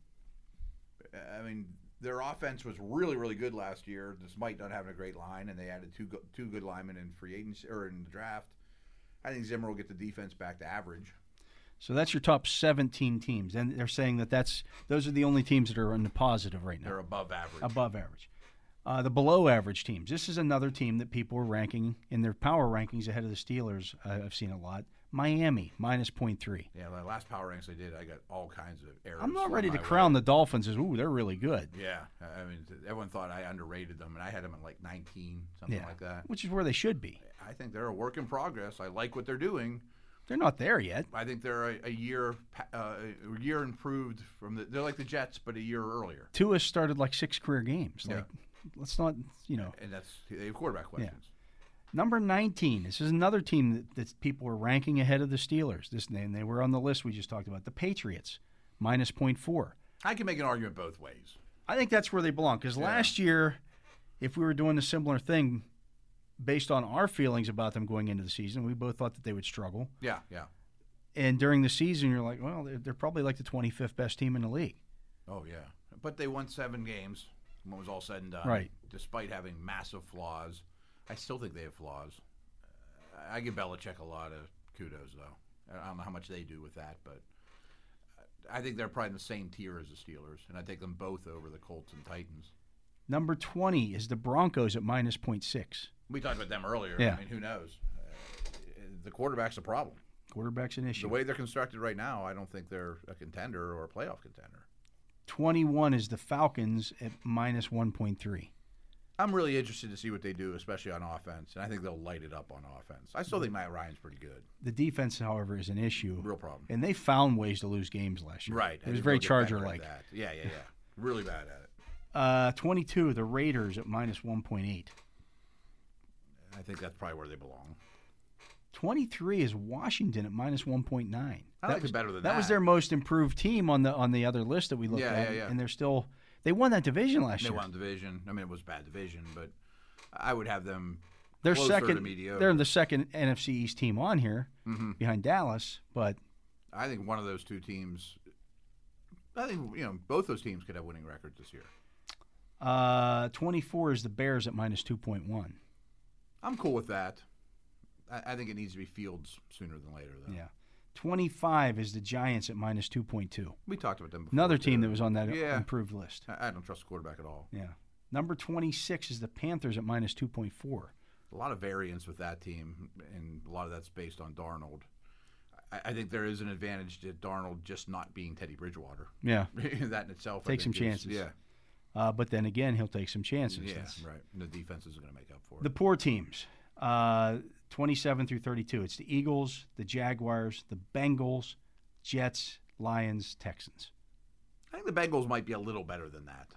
I mean, their offense was really, really good last year, despite not having a great line, and they added two go- two good linemen in free agency or in the draft. I think Zimmer will get the defense back to average. So that's your top 17 teams, and they're saying that that's those are the only teams that are in the positive right now, They're above average. above average. Uh, the below average teams. This is another team that people are ranking in their power rankings ahead of the Steelers. Uh, I've seen a lot. Miami minus point three. yeah, the last power ranks I did, I got all kinds of errors. I'm not ready to my way. crown the Dolphins as ooh they're really good. Yeah, I mean, everyone thought I underrated them, and I had them at like 19, something Yeah, like that. which is where they should be. I think they're a work in progress. I like what they're doing. They're not there yet. I think they're a, a year uh, a year improved from the. They're like the Jets, but a year earlier, Tua started like six career games. Yeah. Like, let's not, you know. and that's they have quarterback questions. Number 19. This is another team that, that people were ranking ahead of the Steelers. This name they were on the list we just talked about. The Patriots minus 0.4. I can make an argument both ways. I think that's where they belong because last year, if we were doing a similar thing, based on our feelings about them going into the season, we both thought that they would struggle. Yeah, yeah. And during the season, you're like, well, they're, they're probably like the 25th best team in the league. Oh yeah, but they won seven games when it was all said and done. Right. Despite having massive flaws, I still think they have flaws. I give Belichick a lot of kudos though. I don't know how much they do with that, but I think they're probably in the same tier as the Steelers, and I take them both over the Colts and Titans. Number 20 is the Broncos at minus 0.6. We talked about them earlier. Yeah. I mean, who knows? Uh, the quarterback's a problem. Quarterback's an issue. The way they're constructed right now, I don't think they're a contender or a playoff contender. 21 is the Falcons at minus 1.3. I'm really interested to see what they do, especially on offense, and I think they'll light it up on offense. I still think Matt Ryan's pretty good. The defense, however, is an issue. Real problem. And they found ways to lose games last year. Right. It was very Charger like. Yeah, yeah, yeah. Really bad at it. Uh, 22, the Raiders at minus 1.8. I think that's probably where they belong. 23 is Washington at minus 1.9. I like it better than that. That was their most improved team on the on the other list that we looked Yeah, at. yeah, yeah. And they're still they won that division last They year. They won division. I mean, it was a bad division, but I would have them. They're second. They're in the second NFC East team on here Mm-hmm. behind Dallas, but I think one of those two teams. I think you know both those teams could have winning records this year. uh, 24 is the Bears at minus 2.1. I'm cool with that. I, I think it needs to be Fields sooner than later, though. Yeah. 25 is the Giants at minus 2.2. We talked about them before. Another team that was on that Yeah. improved list. I don't trust the quarterback at all. Yeah. Number 26 is the Panthers at minus 2.4. A lot of variance with that team, and a lot of that's based on Darnold. I, I think there is an advantage to Darnold just not being Teddy Bridgewater. Yeah. *laughs* that in itself. Take some chances. Yeah. Uh, but then again, he'll take some chances. Yeah, That's- right. And the defense is going to make up for it. The poor teams, uh, 27 through 32. It's the Eagles, the Jaguars, the Bengals, Jets, Lions, Texans. I think the Bengals might be a little better than that.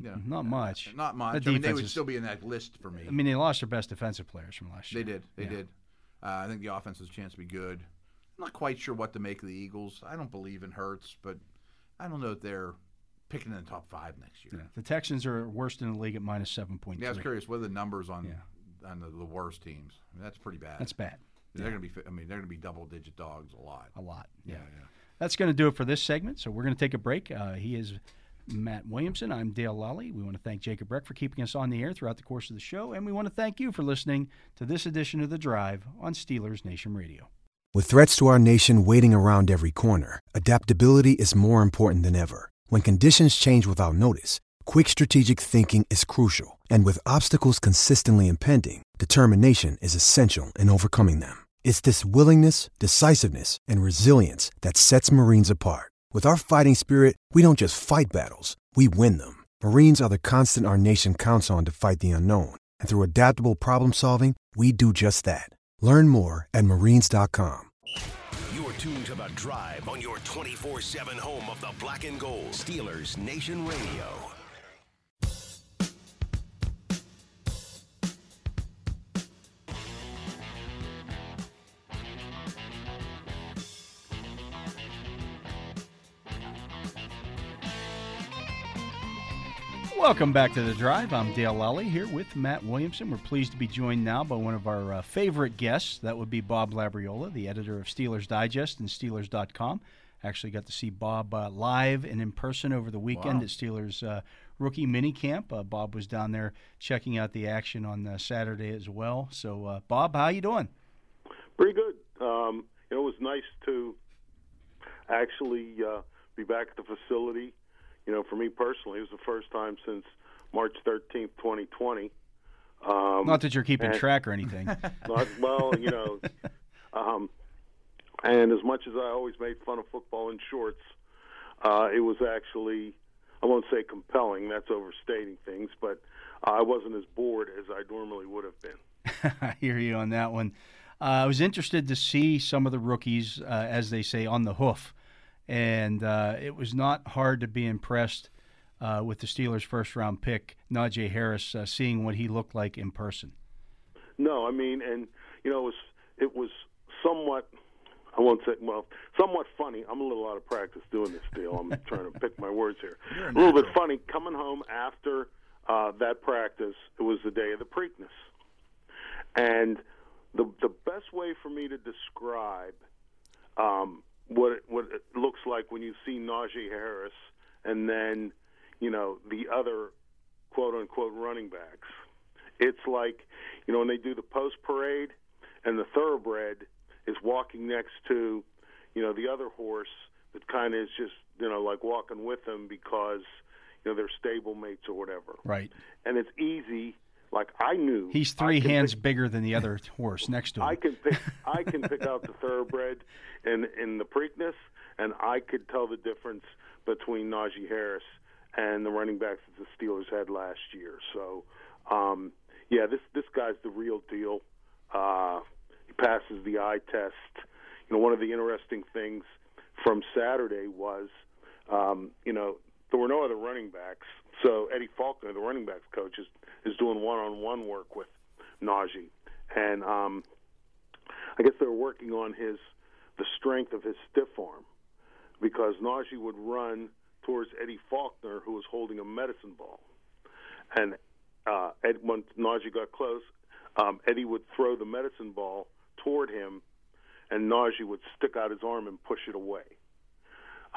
Yeah, Not much. not much. The I mean, they would still be in that list for me. I mean, they lost their best defensive players from last year. they did. They Yeah. did. Uh, I think the offense has a chance to be good. I'm not quite sure what to make of the Eagles. I don't believe in Hurts, but I don't know if they're picking in the top five next year. Yeah. The Texans are worst in the league at minus seven 7.3. Yeah, I was curious. What are the numbers on Yeah. On the, the worst teams? I mean, that's pretty bad. That's bad. They're going to be. I mean, they're going to be double digit dogs a lot. A lot. Yeah. Yeah, yeah. That's going to do it for this segment. So we're going to take a break. Uh, he is Matt Williamson. I'm Dale Lolley. We want to thank Jacob Breck for keeping us on the air throughout the course of the show. And we want to thank you for listening to this edition of The Drive on Steelers Nation Radio. With threats to our nation waiting around every corner, adaptability is more important than ever. When conditions change without notice, quick strategic thinking is crucial. And with obstacles consistently impending, determination is essential in overcoming them. It's this willingness, decisiveness, and resilience that sets Marines apart. With our fighting spirit, we don't just fight battles, we win them. Marines are the constant our nation counts on to fight the unknown. And through adaptable problem solving, we do just that. Learn more at marines.com. You're tuned to The Drive on your 24 7 home of the black and gold. Steelers Nation Radio. Welcome back to The Drive. I'm Dale Lolley here with Matt Williamson. We're pleased to be joined now by one of our uh, favorite guests. That would be Bob Labriola, the editor of Steelers Digest and Steelers.com. Actually got to see Bob uh, live and in person over the weekend Wow. at Steelers uh, rookie minicamp. Uh, Bob was down there checking out the action on uh, Saturday as well. So, uh, Bob, how you doing? Pretty good. Um, it was nice to actually uh, be back at the facility. You know, for me personally, it was the first time since March 13th, 2020. Um, Not that you're keeping and- track or anything. *laughs* not, well, you know, um, and as much as I always made fun of football in shorts, uh, it was actually, I won't say compelling, that's overstating things, but I wasn't as bored as I normally would have been. *laughs* I hear you on that one. Uh, I was interested to see some of the rookies, uh, as they say, on the hoof, and uh, it was not hard to be impressed uh, with the Steelers' first-round pick, Najee Harris, uh, seeing what he looked like in person. No, I mean, and you know, it was it was somewhat. I won't say well, somewhat funny. I'm a little out of practice doing this deal. I'm *laughs* trying to pick my words here. A a little bit funny coming home after uh, that practice. It was the day of the Preakness, and the the best way for me to describe um, what it, what it looks like when you see Najee Harris and then you know the other quote unquote running backs. It's like you know when they do the post parade and the thoroughbred is walking next to you know the other horse that kind of is just you know like walking with them because you know they're stable mates or whatever. Right. And it's easy. Like I knew He's three hands pick- bigger than the other horse next to him. I can pick I can pick out the thoroughbred in in the Preakness, and I could tell the difference between Najee Harris and the running backs that the Steelers had last year. So, um, yeah, this this guy's the real deal. Uh, he passes the eye test. You know, one of the interesting things from Saturday was, um, you know, there were no other running backs. So Eddie Faulkner, the running backs coach, is is doing one-on-one work with Najee, and um, I guess they were working on his the strength of his stiff arm because Najee would run towards Eddie Faulkner, who was holding a medicine ball, and uh, Ed, when Najee got close, um, Eddie would throw the medicine ball toward him, and Najee would stick out his arm and push it away.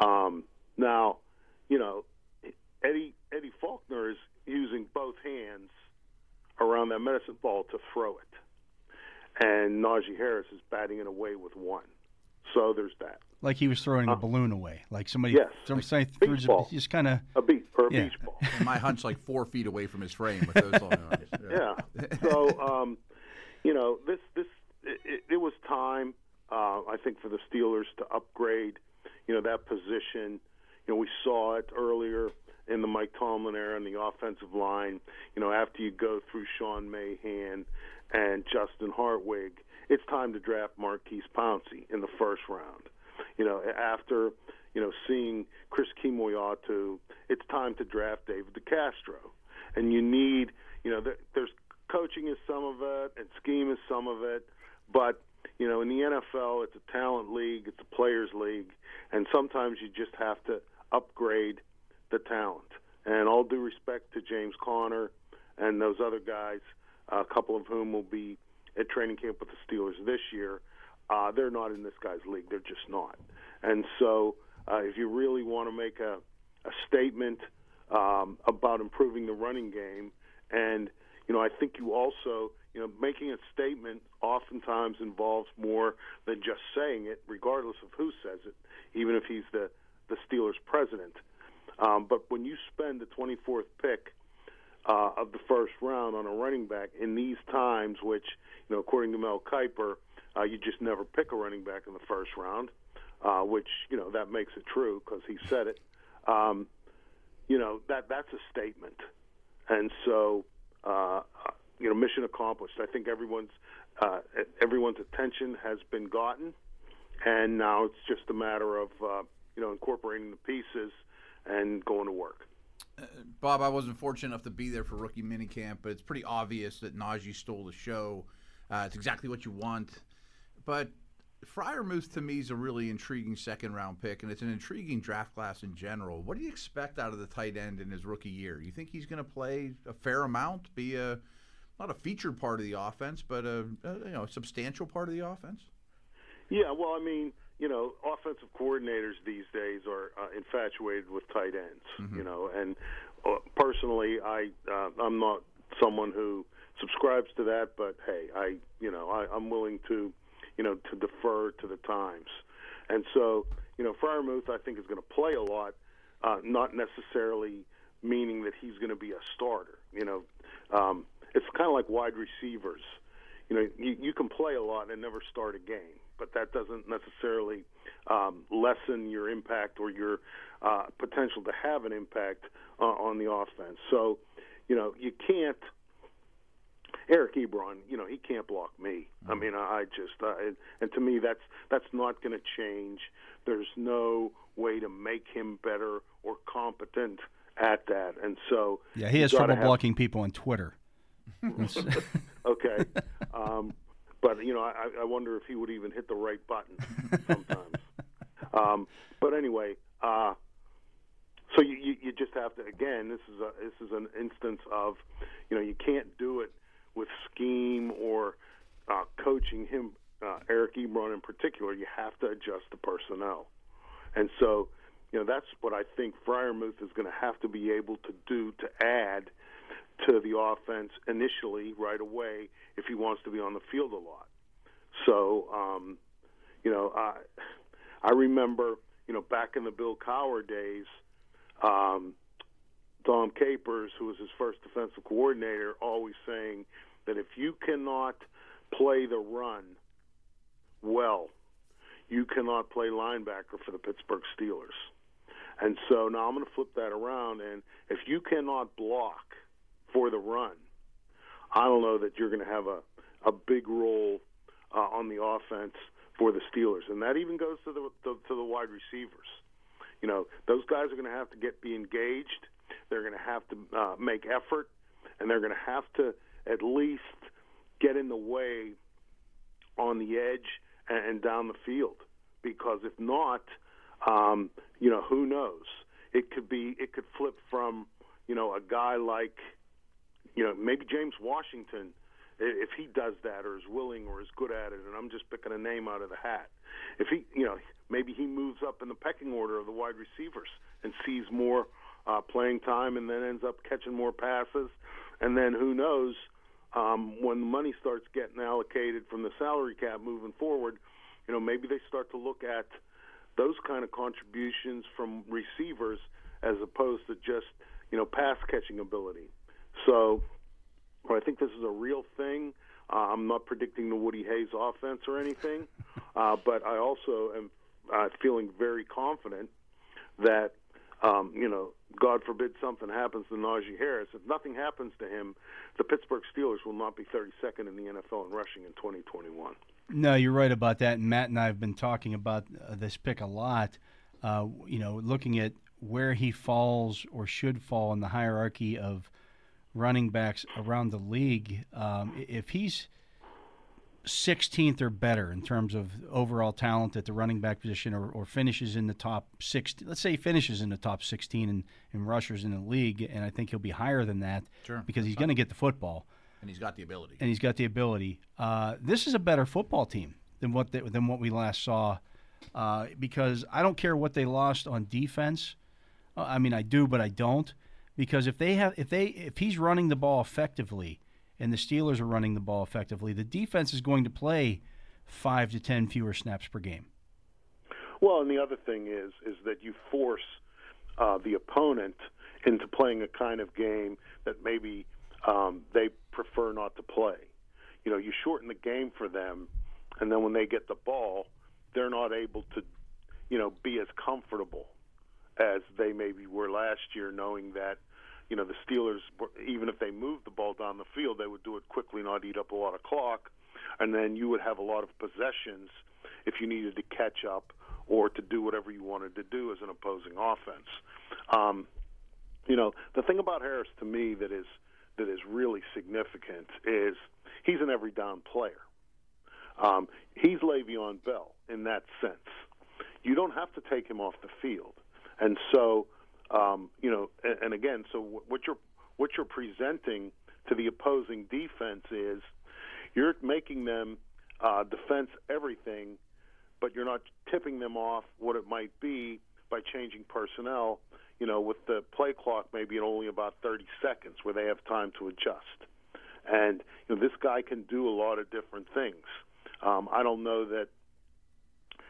Um, now, you know, Eddie Eddie Faulkner is using both hands around that medicine ball to throw it, and Najee Harris is batting it away with one. So there's that. Like he was throwing a balloon away, like somebody. yes, some- like say- beach threw his- ball. just kind of. A beach or a Yeah. beach ball. And my hunch like four feet away from his frame with those long arms. *laughs* yeah. So, um, you know, this this it, it, it was time. Uh, I think for the Steelers to upgrade, you know, that position. You know, we saw it earlier in the Mike Tomlin era in the offensive line. You know, after you go through Sean Mahan and Justin Hartwig, it's time to draft Maurkice Pouncey in the first round. You know, after you know seeing Chris Kemoeatu, it's time to draft David DeCastro, and you need you know there's coaching is some of it and scheme is some of it, but you know in the NFL it's a talent league, it's a players league, and sometimes you just have to upgrade the talent. And all due respect to James Conner and those other guys, a couple of whom will be at training camp with the Steelers this year. Uh, they're not in this guy's league. They're just not. And so, uh, if you really want to make a, a statement um, about improving the running game, and you know, I think you also, you know, making a statement oftentimes involves more than just saying it, regardless of who says it, even if he's the the Steelers president. Um, but when you spend the 24th pick uh, of the first round on a running back in these times, which, you know, according to Mel Kiper, uh, you just never pick a running back in the first round, uh, which, you know, that makes it true because he said it. Um, you know, that that's a statement. And so, uh, you know, mission accomplished. I think everyone's uh, everyone's attention has been gotten, and now it's just a matter of uh, you know incorporating the pieces and going to work. Bob, I wasn't fortunate enough to be there for rookie minicamp, but it's pretty obvious that Najee stole the show. Uh, it's exactly what you want. But Freiermuth to me is a really intriguing second round pick, and it's an intriguing draft class in general. What do you expect out of the tight end in his rookie year? You think he's going to play a fair amount, be a not a featured part of the offense, but a, a you know a substantial part of the offense? Yeah, well, I mean, you know, offensive coordinators these days are uh, infatuated with tight ends. You know, and uh, personally, I uh, I'm not someone who subscribes to that, but hey, I you know I, I'm willing to you know to defer to the times, and so you know Freiermuth I think is going to play a lot, uh, not necessarily meaning that he's going to be a starter. You know, um, it's kind of like wide receivers you know, you, you can play a lot and never start a game, but that doesn't necessarily um, lessen your impact or your uh, potential to have an impact uh, on the offense. So, you know, you can't. Eric Ebron, you know, he can't block me. I mean, I I just, uh, and, and to me, that's that's not going to change. There's no way to make him better or competent at that, and so Yeah, he has trouble have- blocking people on Twitter. *laughs* *laughs* Okay, um, but you know, I, I wonder if he would even hit the right button sometimes. *laughs* um, but anyway, uh, so you, you you just have to again. This is a this is an instance of, you know, you can't do it with scheme or uh, coaching him, uh, Eric Ebron in particular. You have to adjust the personnel, and so. You know that's what I think Freiermuth is going to have to be able to do to add to the offense initially right away if he wants to be on the field a lot. So, um, you know, I I remember, you know, back in the Bill Cowher days, um, Dom Capers, who was his first defensive coordinator, always saying that if you cannot play the run well, you cannot play linebacker for the Pittsburgh Steelers. And so now I'm going to flip that around, and if you cannot block for the run, I don't know that you're going to have a a big role uh, on the offense for the Steelers, and that even goes to the, the to the wide receivers. You know, those guys are going to have to get be engaged. They're going to have to uh, make effort, and they're going to have to at least get in the way on the edge and, and down the field. Because if not, um, you know, who knows? It could be it could flip from you know a guy like you know maybe James Washington if he does that or is willing or is good at it, and I'm just picking a name out of the hat. If he, you know, maybe he moves up in the pecking order of the wide receivers and sees more uh, playing time, and then ends up catching more passes, and then who knows um, when the money starts getting allocated from the salary cap moving forward, you know, maybe they start to look at those kind of contributions from receivers as opposed to just you know pass catching ability. So I think this is a real thing. Uh, I'm not predicting the Woody Hayes offense or anything, *laughs* uh, but I also am uh, feeling very confident that um, you know, God forbid something happens to Najee Harris. If nothing happens to him, the Pittsburgh Steelers will not be 32nd in the NFL in rushing in 2021. No, you're right about that. And Matt and I have been talking about uh, this pick a lot. Uh, you know, looking at where he falls or should fall in the hierarchy of running backs around the league. Um, if he's 16th or better in terms of overall talent at the running back position or, or finishes in the top 16 let's say he finishes in the top 16 in, in rushers in the league and i think he'll be higher than that sure. because he's going to get the football and he's got the ability and he's got the ability uh, this is a better football team than what the, than what we last saw uh, because i don't care what they lost on defense uh, i mean i do but i don't because if they have if they if he's running the ball effectively and the Steelers are running the ball effectively, the defense is going to play five to ten fewer snaps per game. Well, and the other thing is is that you force uh, the opponent into playing a kind of game that maybe um, they prefer not to play. You know, you shorten the game for them, and then when they get the ball, they're not able to, you know, be as comfortable as they maybe were last year, knowing that you know the Steelers, even if they moved the ball down the field, they would do it quickly, not eat up a lot of clock, and then you would have a lot of possessions if you needed to catch up or to do whatever you wanted to do as an opposing offense. Um, you know, the thing about Harris to me that is that is really significant is he's an every down player. Um, he's Le'Veon Bell in that sense. You don't have to take him off the field, and so um, you know, and, and again, so what you're what you're presenting to the opposing defense is you're making them uh, defense everything, but you're not tipping them off what it might be by changing personnel. You know, with the play clock maybe at only about 30 seconds, where they have time to adjust. And you know, this guy can do a lot of different things. Um, I don't know that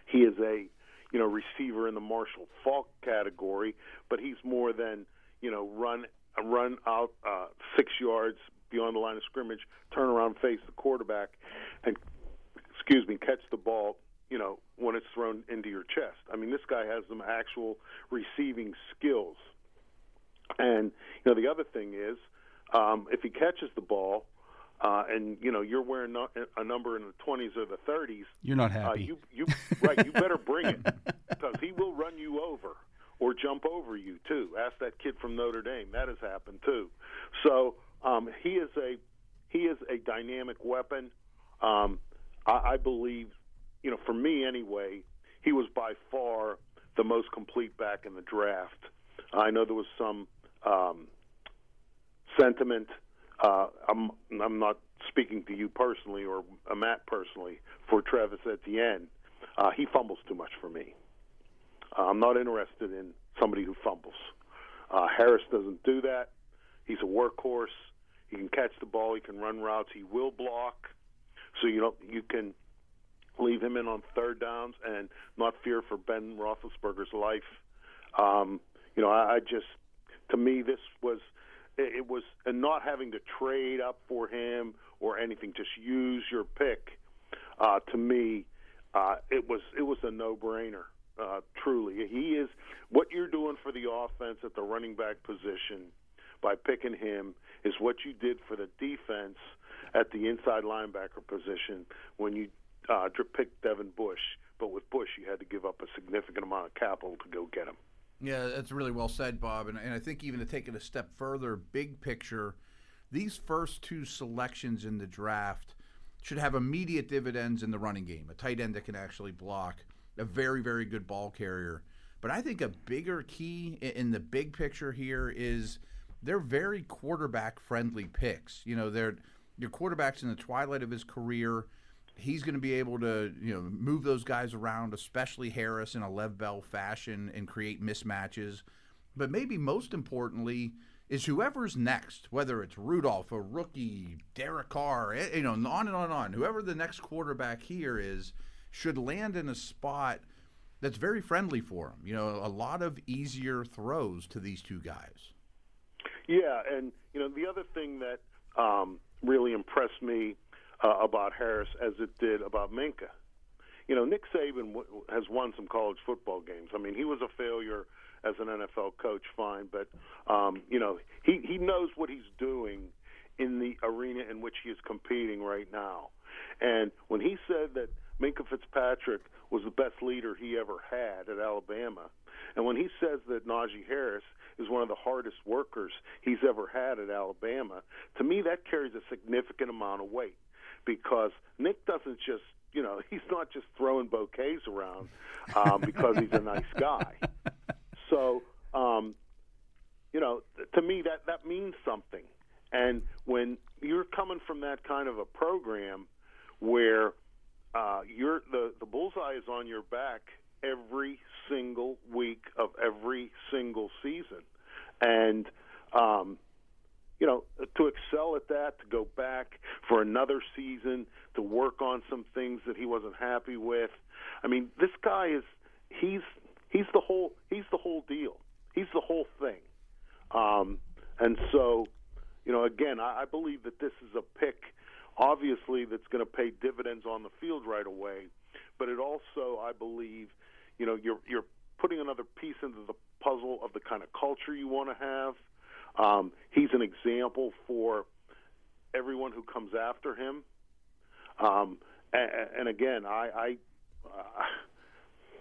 he is a you know, receiver in the Marshall Faulk category, but he's more than you know run run out uh, six yards beyond the line of scrimmage, turn around, face the quarterback, and excuse me, catch the ball. You know, when it's thrown into your chest. I mean, this guy has some actual receiving skills. And you know, the other thing is, um, if he catches the ball, uh, and you know you're wearing a number in the 20s or the 30s, you're not happy. Uh, you, you, right? You better bring it because he will run you over or jump over you too. Ask that kid from Notre Dame; that has happened too. So um, he is a he is a dynamic weapon. Um, I, I believe, you know, for me anyway, he was by far the most complete back in the draft. I know there was some um, sentiment uh, I'm I'm not speaking to you personally or uh, Matt personally for Travis at Etienne. Uh, he fumbles too much for me. Uh, I'm not interested in somebody who fumbles. Uh, Harris doesn't do that. He's a workhorse. He can catch the ball. He can run routes. He will block. So you know you can leave him in on third downs and not fear for Ben Roethlisberger's life. Um, you know, I, I just to me this was it was and not having to trade up for him or anything. Just use your pick. Uh, to me, uh, it was it was a no brainer. Uh, truly, he is what you're doing for the offense at the running back position by picking him is what you did for the defense at the inside linebacker position when you uh, picked Devin Bush. But with Bush, you had to give up a significant amount of capital to go get him. Yeah, that's really well said, Bob. And, and I think even to take it a step further, big picture, these first two selections in the draft should have immediate dividends in the running game. A tight end that can actually block, a very, very good ball carrier. But I think a bigger key in the big picture here is they're very quarterback friendly picks. You know, they're your quarterback's in the twilight of his career he's going to be able to you know move those guys around, especially Harris in a Lev Bell fashion and create mismatches. But maybe most importantly is whoever's next, whether it's Rudolph, a rookie, Derek Carr, eh, you know, on and on and on. Whoever the next quarterback here is, should land in a spot that's very friendly for him. You know, a lot of easier throws to these two guys. Yeah, and you know the other thing that um, really impressed me uh, about Harris, as it did about Minkah. You know, Nick Saban w- has won some college football games. I mean, he was a failure as an NFL coach, fine, but um, you know, he he knows what he's doing in the arena in which he is competing right now. And when he said that Minkah Fitzpatrick was the best leader he ever had at Alabama, and when he says that Najee Harris is one of the hardest workers he's ever had at Alabama, to me that carries a significant amount of weight because Nick doesn't just you know *laughs* he's not just throwing bouquets around um, because he's a nice guy. *laughs* So um, you know, to me that that means something. And when you're coming from that kind of a program where uh, you're the the bullseye is on your back every single week of every single season, and um, you know to excel at that, to go back for another season, to work on some things that he wasn't happy with. I mean, this guy is he's he's the whole he's the whole deal. He's the whole thing. Um, and so you know, again, I, I believe that this is a pick, obviously, that's going to pay dividends on the field right away. But it also, I believe, you know, you're you're putting another piece into the puzzle of the kind of culture you want to have. Um, he's an example for everyone who comes after him. Um, and, and again, I, I uh,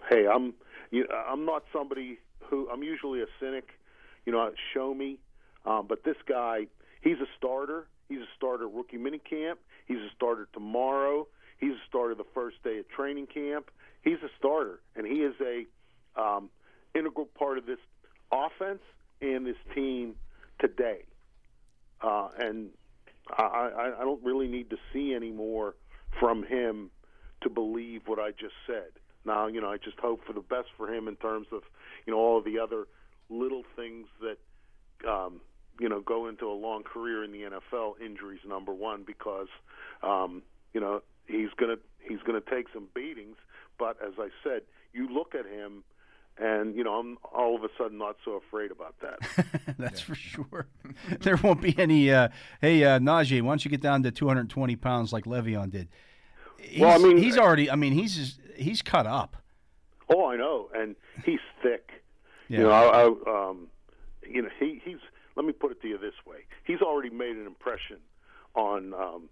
hey, I'm you know, I'm not somebody who I'm usually a cynic. You know, show me. Um, but this guy, He's a starter. He's a starter rookie minicamp. He's a starter tomorrow. He's a starter the first day of training camp. He's a starter, and he is a um, integral part of this offense and this team today. Uh, and I, I, I don't really need to see any more from him to believe what I just said. Now, you know, I just hope for the best for him in terms of, you know, all of the other little things that um, you know, go into a long career in the NFL, injuries number one because, um, you know, he's gonna he's gonna take some beatings. But as I said, you look at him, and you know, I'm all of a sudden not so afraid about that. That's for sure. *laughs* there won't be any. Uh, hey, uh, Najee, why don't you get down to 220 pounds like Le'Veon did? He's, well, I mean, he's already. I mean, he's he's cut up. Oh, I know, and he's thick. Yeah. You know, I, I, um, you know, he, he's let me put it to you this way: he's already made an impression on um,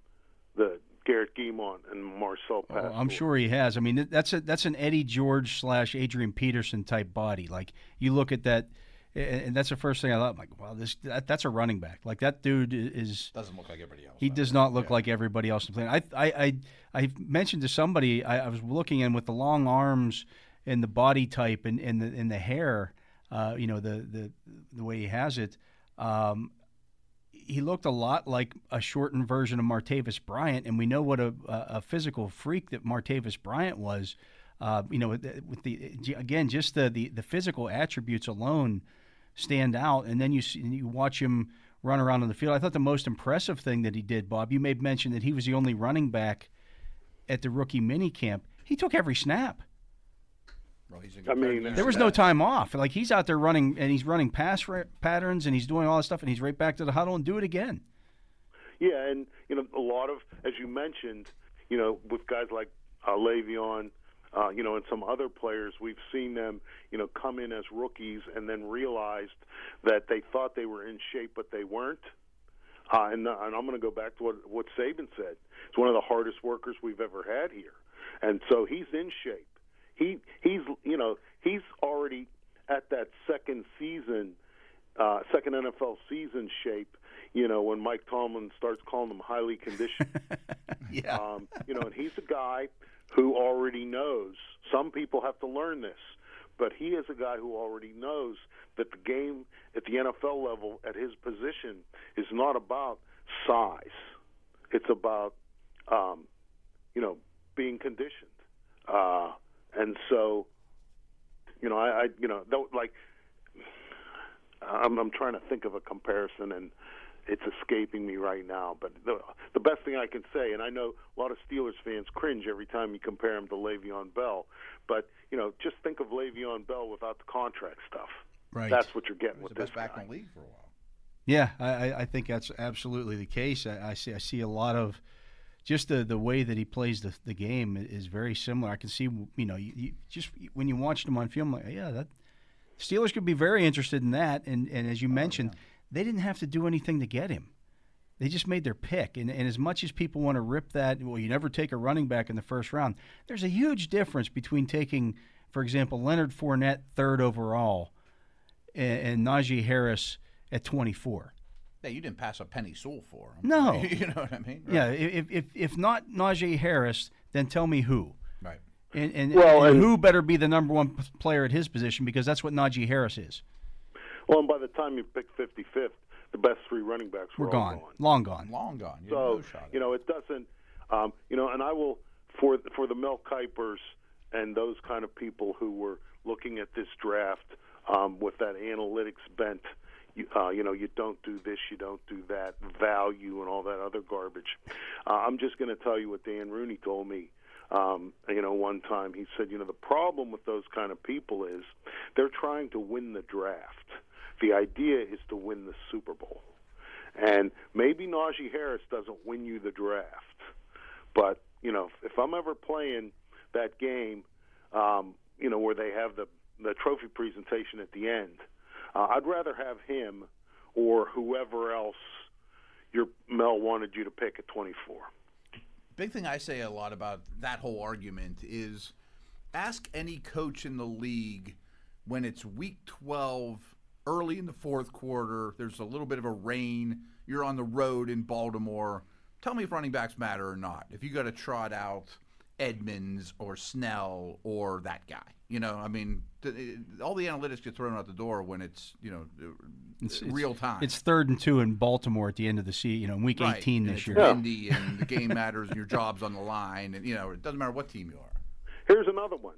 the Garrett Giemont and Marcel. Oh, I'm sure he has. I mean, that's a that's an Eddie George slash Adrian Peterson type body. Like you look at that, and that's the first thing I thought. I'm like, wow, this that, that's a running back. Like that dude is doesn't look like everybody else. He does not look yeah. like everybody else in the I I I, I mentioned to somebody I, I was looking in with the long arms and the body type and, and the and the hair. Uh, you know the the the way he has it. Um, he looked a lot like a shortened version of Martavis Bryant, and we know what a, a physical freak that Martavis Bryant was. Uh, you know, with the, with the, again, just the, the, the physical attributes alone stand out, and then you see, you watch him run around on the field. I thought the most impressive thing that he did, Bob, you made mention that he was the only running back at the rookie mini camp. He took every snap. Well, I mean, there was no time off. Like he's out there running, and he's running pass ra- patterns, and he's doing all this stuff, and he's right back to the huddle and do it again. Yeah, and you know, a lot of, as you mentioned, you know, with guys like uh, Le'Veon, uh, you know, and some other players, we've seen them, you know, come in as rookies and then realized that they thought they were in shape, but they weren't. Uh, and, uh, and I'm going to go back to what what Saban said. It's one of the hardest workers we've ever had here, and so he's in shape he he's you know he's already at that second season, uh, second NFL season shape. You know when Mike Tomlin starts calling him highly conditioned. *laughs* yeah. Um, you know, and he's a guy who already knows. Some people have to learn this, but he is a guy who already knows that the game at the NFL level at his position is not about size. It's about um, you know being conditioned. Uh, and so, you know, I, I you know, like. I'm, I'm trying to think of a comparison, and it's escaping me right now. But the the best thing I can say, and I know a lot of Steelers fans cringe every time you compare him to Le'Veon Bell, but you know, just think of Le'Veon Bell without the contract stuff. Right. That's what you're getting He was with the this best back guy. in the league for a while. Yeah, I, I- I think that's absolutely the case. I, I see I see a lot of just the, the way that he plays the, the game is very similar. I can see you know you, you just when you watched him on film, like yeah, that Steelers could be very interested in that. And and as you oh, mentioned, they didn't have to do anything to get him. They just made their pick. And, and as much as people want to rip that, well, you never take a running back in the first round. There's a huge difference between taking, for example, Leonard Fournette third overall and, and Najee Harris at 24. Yeah, you didn't pass a penny soul for him. No. *laughs* you know what I mean? Right. Yeah, if, if if not Najee Harris, then tell me who. Right. And and, Well, and and- who better be the number one player at his position because that's what Najee Harris is. Well, and by the time you pick 55th, the best three running backs were We're gone, gone. long gone. Long gone. You So no shot. you know, it doesn't. Um, you know, and I will for for the Mel Kipers and those kind of people who were looking at this draft um, with that analytics bent. You, uh, you know, you don't do this, you don't do that, value and all that other garbage. Uh, I'm just going to tell you what Dan Rooney told me. Um, you know, one time he said, you know, the problem with those kind of people is they're trying to win the draft. The idea is to win the Super Bowl. And maybe Najee Harris doesn't win you the draft, but you know, if I'm ever playing that game, um, you know, where they have the the trophy presentation at the end, uh, I'd rather have him or whoever else your Mel wanted you to pick at 24. big thing I say a lot about that whole argument is ask any coach in the league when it's week 12, early in the fourth quarter, there's a little bit of a rain, you're on the road in Baltimore. Tell me if running backs matter or not. If you got to trot out Edmonds or Snell or that guy, you know, I mean, th- it- all the analytics get thrown out the door when it's, you know, uh, real time. It's third and two in Baltimore at the end of the season. You know, in week Right, 18 and this it's year. windy and the game matters and your job's on the line and you know it doesn't matter what team you are. Here's another one.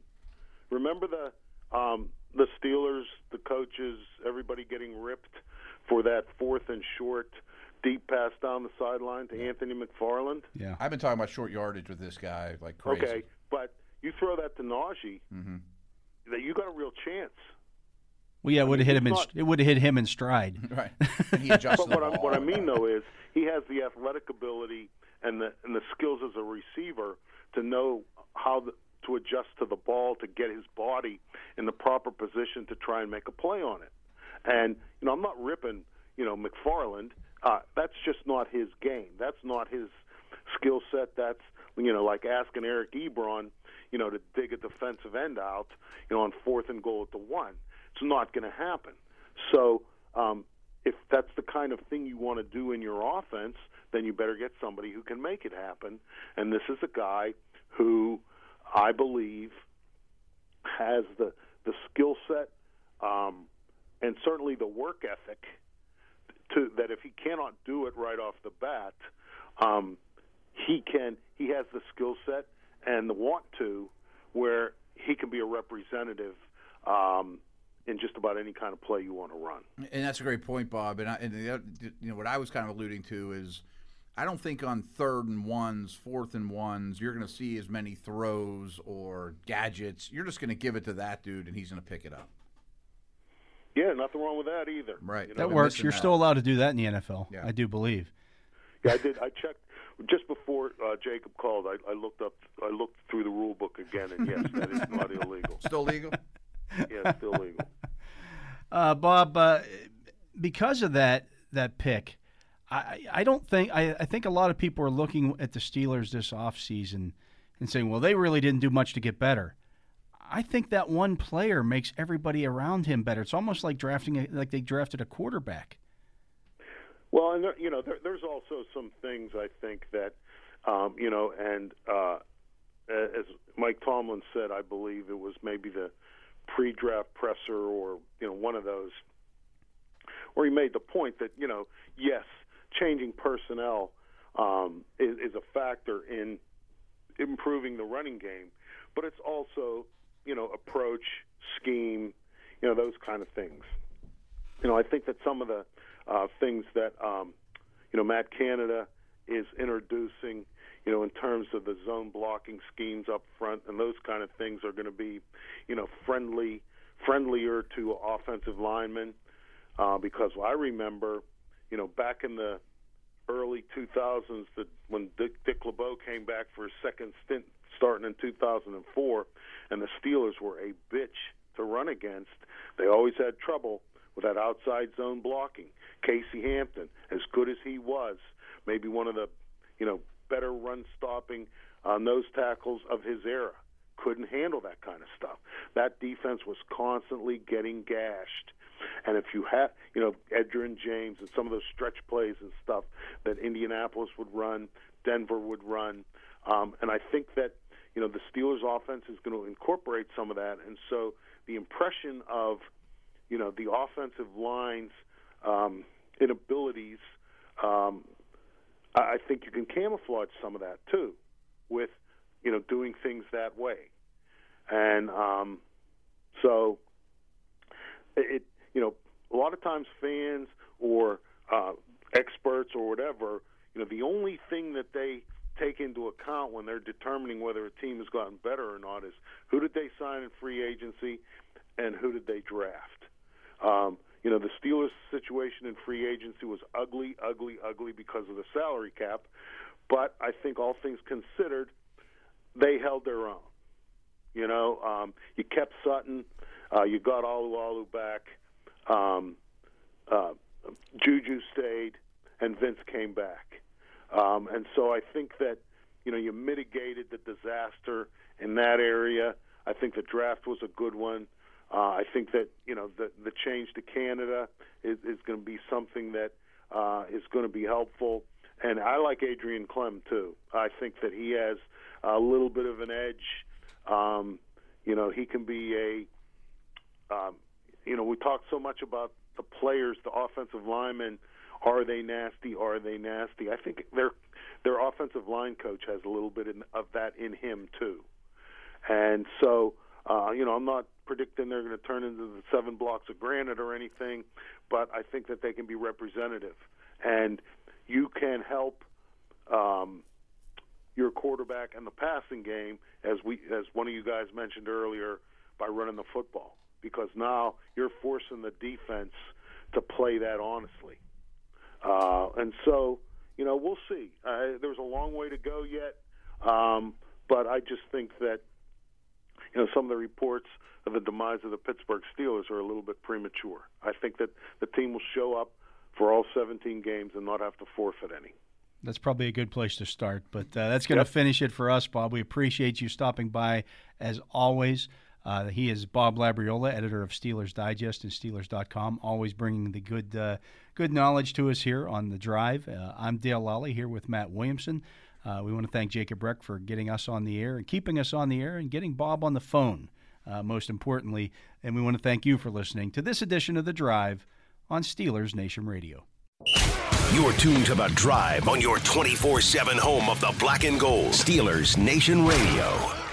Remember the um, the Steelers, the coaches, everybody getting ripped for that fourth and short deep pass down the sideline to Anthony McFarland. Yeah. I've been talking about short yardage with this guy like crazy. Okay, but you throw that to Najee, Mm-hmm. that you got a real chance. Well, yeah, it would have hit him in. not- It would have hit him in stride. *laughs* Right. And *laughs* he adjusts But the what I, what I mean though is he has the athletic ability and the and the skills as a receiver to know how the, to adjust to the ball to get his body in the proper position to try and make a play on it. And you know, I'm not ripping you know McFarland. Uh, that's just not his game. That's not his skill set. That's you know like asking Eric Ebron, you know, to dig a defensive end out, you know, on fourth and goal at the one. It's not going to happen. So um, if that's the kind of thing you want to do in your offense, then you better get somebody who can make it happen. And this is a guy who I believe has the the skill set um, and certainly the work ethic to that if he cannot do it right off the bat, um, he can. He has the skill set and the want to, where he can be a representative um, in just about any kind of play you want to run. And that's a great point, Bob. And, I, and the, you know what I was kind of alluding to is, I don't think on third and ones, fourth and ones, you're going to see as many throws or gadgets. You're just going to give it to that dude, and he's going to pick it up. Yeah, nothing wrong with that either. Right. You know, That works. You're that. still allowed to do that in the NFL. Yeah. I do believe. Yeah, I did. I checked just before uh, Jacob called. I, I looked up. I looked through the rule book again, and yes, that is not *laughs* illegal. Still legal? Yeah, still legal. *laughs* Uh, Bob, uh, because of that that pick, I, I don't think I, I think a lot of people are looking at the Steelers this offseason and saying, well, they really didn't do much to get better. I think that one player makes everybody around him better. It's almost like drafting a, like they drafted a quarterback. Well, and there, you know, there, there's also some things I think that, um, you know, and uh, as Mike Tomlin said, I believe it was maybe the pre-draft presser or you know one of those, where he made the point that you know, yes, changing personnel um, is, is a factor in improving the running game, but it's also you know approach, scheme, you know those kind of things. You know, I think that some of the uh, things that um, you know, Matt Canada is introducing, you know, in terms of the zone blocking schemes up front and those kind of things are going to be, you know, friendly, friendlier to offensive linemen. Uh, because I remember, you know, back in the early 2000s, that when Dick, Dick LeBeau came back for his second stint starting in 2004, and the Steelers were a bitch to run against. They always had trouble with that outside zone blocking. Casey Hampton, as good as he was, maybe one of the, you know, better run stopping uh, nose tackles of his era, couldn't handle that kind of stuff. That defense was constantly getting gashed. And if you have, you know, Edgerrin James and some of those stretch plays and stuff that Indianapolis would run, Denver would run, um, and I think that you know the Steelers' offense is going to incorporate some of that, and so the impression of you know the offensive line's um, inabilities, um, I think you can camouflage some of that too, with you know doing things that way, and um, so it you know a lot of times fans or uh, experts or whatever you know the only thing that they take into account when they're determining whether a team has gotten better or not is who did they sign in free agency and who did they draft. Um, you know, the Steelers' situation in free agency was ugly, ugly, ugly because of the salary cap. But I think all things considered, they held their own. You know, um, you kept Sutton, uh, you got Alualu back, um, uh, Juju stayed, and Vince came back. Um, and so I think that you know you mitigated the disaster in that area. I think the draft was a good one. Uh, I think that you know the the change to Canada is, is going to be something that uh, is going to be helpful. And I like Adrian Klemm too. I think that he has a little bit of an edge. Um, you know, he can be a. Um, you know, we talk so much about the players, the offensive linemen are they nasty? Are they nasty? I think their their offensive line coach has a little bit in, of that in him too, and so uh, you know I'm not predicting they're going to turn into the seven blocks of granite or anything, but I think that they can be representative, and you can help um, your quarterback in the passing game as we as one of you guys mentioned earlier by running the football because now you're forcing the defense to play that honestly. Uh, and so, you know, we'll see. Uh, there's a long way to go yet, um, but I just think that, you know, some of the reports of the demise of the Pittsburgh Steelers are a little bit premature. I think that the team will show up for all 17 games and not have to forfeit any. That's probably a good place to start, but uh, that's going to yep. finish it for us, Bob. We appreciate you stopping by as always. Uh, he is Bob Labriola, editor of Steelers Digest and Steelers.com, always bringing the good uh, good knowledge to us here on the drive. Uh, I'm Dale Lolley here with Matt Williamson. Uh, we want to thank Jacob Reck for getting us on the air and keeping us on the air and getting Bob on the phone, uh, most importantly. And we want to thank you for listening to this edition of The Drive on Steelers Nation Radio. You're tuned to The Drive on your 24 7 home of the black and gold. Steelers Nation Radio.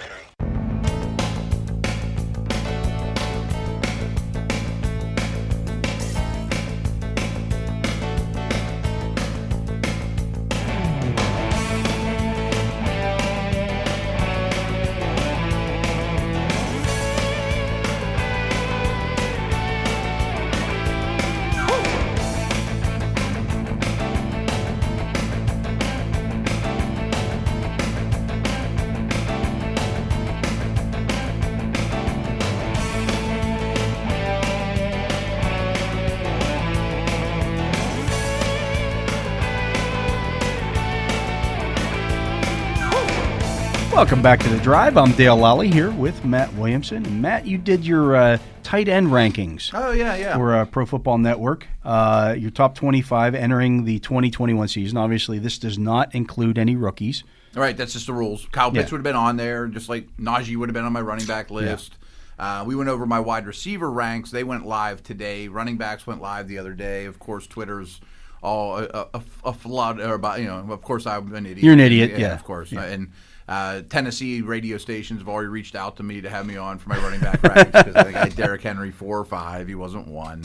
Welcome back to the drive. I'm Dale Lolley here with Matt Williamson. And Matt, you did your uh, tight end rankings. Oh yeah, yeah. For uh, Pro Football Network, uh, your top 25 entering the 2021 season. Obviously, this does not include any rookies. All right, that's just the rules. Kyle Pitts yeah. would have been on there, just like Najee would have been on my running back list. Yeah. Uh, we went over my wide receiver ranks. They went live today. Running backs went live the other day. Of course, Twitter's all a, a, a flood or about you know. Of course, I'm an idiot. You're an idiot. Yeah, yeah. of course. And uh, Tennessee radio stations have already reached out to me to have me on for my running back ranks because I think I had Derrick Henry four or five. He wasn't one.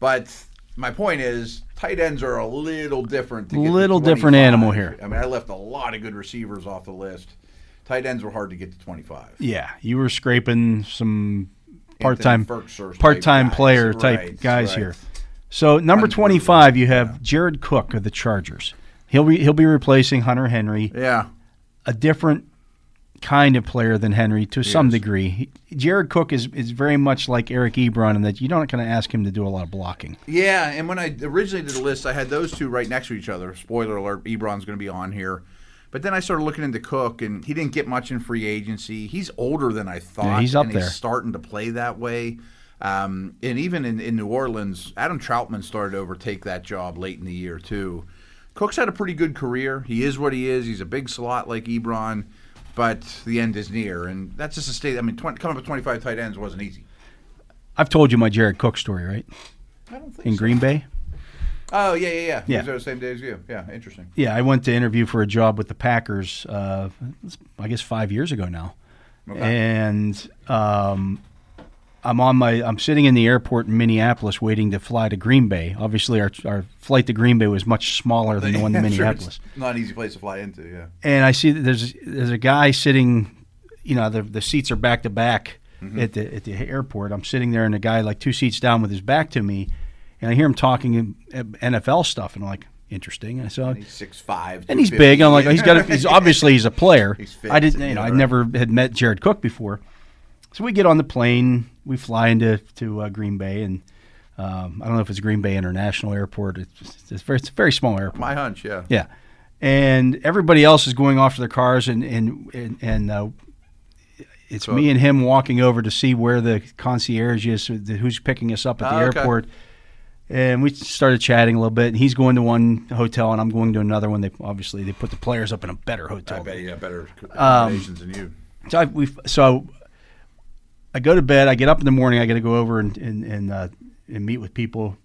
But my point is, tight ends are a little different. To get to Little different animal here. I mean, I left a lot of good receivers off the list. Tight ends were hard to get to 25. Yeah, you were scraping some part-time part-time guys. player type Right, guys right. here. So number 25, you have Jared Cook of the Chargers. He'll be he'll be replacing Hunter Henry, Yeah. A different kind of player than Henry to some is. degree. He, Jared Cook is is very much like Eric Ebron in that you're not going to ask him to do a lot of blocking. Yeah, and when I originally did the list, I had those two right next to each other. Spoiler alert: Ebron's going to be on here. But then I started looking into Cook, and he didn't get much in free agency. He's older than I thought. he's up and there. He's starting to play that way. Um, and even in, in New Orleans, Adam Trautman started to overtake that job late in the year too. Cook's had a pretty good career. He is what he is. He's a big slot like Ebron, but the end is near, and that's just a state. I mean, 20, coming up with 25 tight ends wasn't easy. I've told you my Jared Cook story, right? I don't think In so. Green Bay. Oh yeah, yeah, yeah. Yeah. the same day as you. Yeah, interesting. Yeah, I went to interview for a job with the Packers. Uh, I guess five years ago now, Okay. and um, I'm on my. I'm sitting in the airport in Minneapolis waiting to fly to Green Bay. Obviously, our our flight to Green Bay was much smaller than the one to *laughs* sure Minneapolis. it's not an easy place to fly into. Yeah. And I see that there's there's a guy sitting. You know, the the seats are back to back mm-hmm. at the at the airport. I'm sitting there, and a guy like two seats down with his back to me, and I hear him talking NFL stuff, and I'm like, interesting. And so He's six five. and he's big. And I'm like, he's got. A, he's obviously he's a player. *laughs* He's fit, I didn't. You know, I never had met Jared Cook before. So we get on the plane. We fly into to uh, Green Bay, and um, I don't know if it's Green Bay International Airport. It's, just, it's very it's a very small airport. My hunch, yeah. Yeah, and everybody else is going off to their cars, and and and, and uh, it's me and him walking over to see where the concierge is, who's picking us up at the Oh, okay. airport. And we started chatting a little bit. And he's going to one hotel, and I'm going to another one. They obviously they put the players up in a better hotel. I bet have better Um, than you. So I, we so I go to bed. I get up in the morning. I got to go over and and and, uh, and meet with people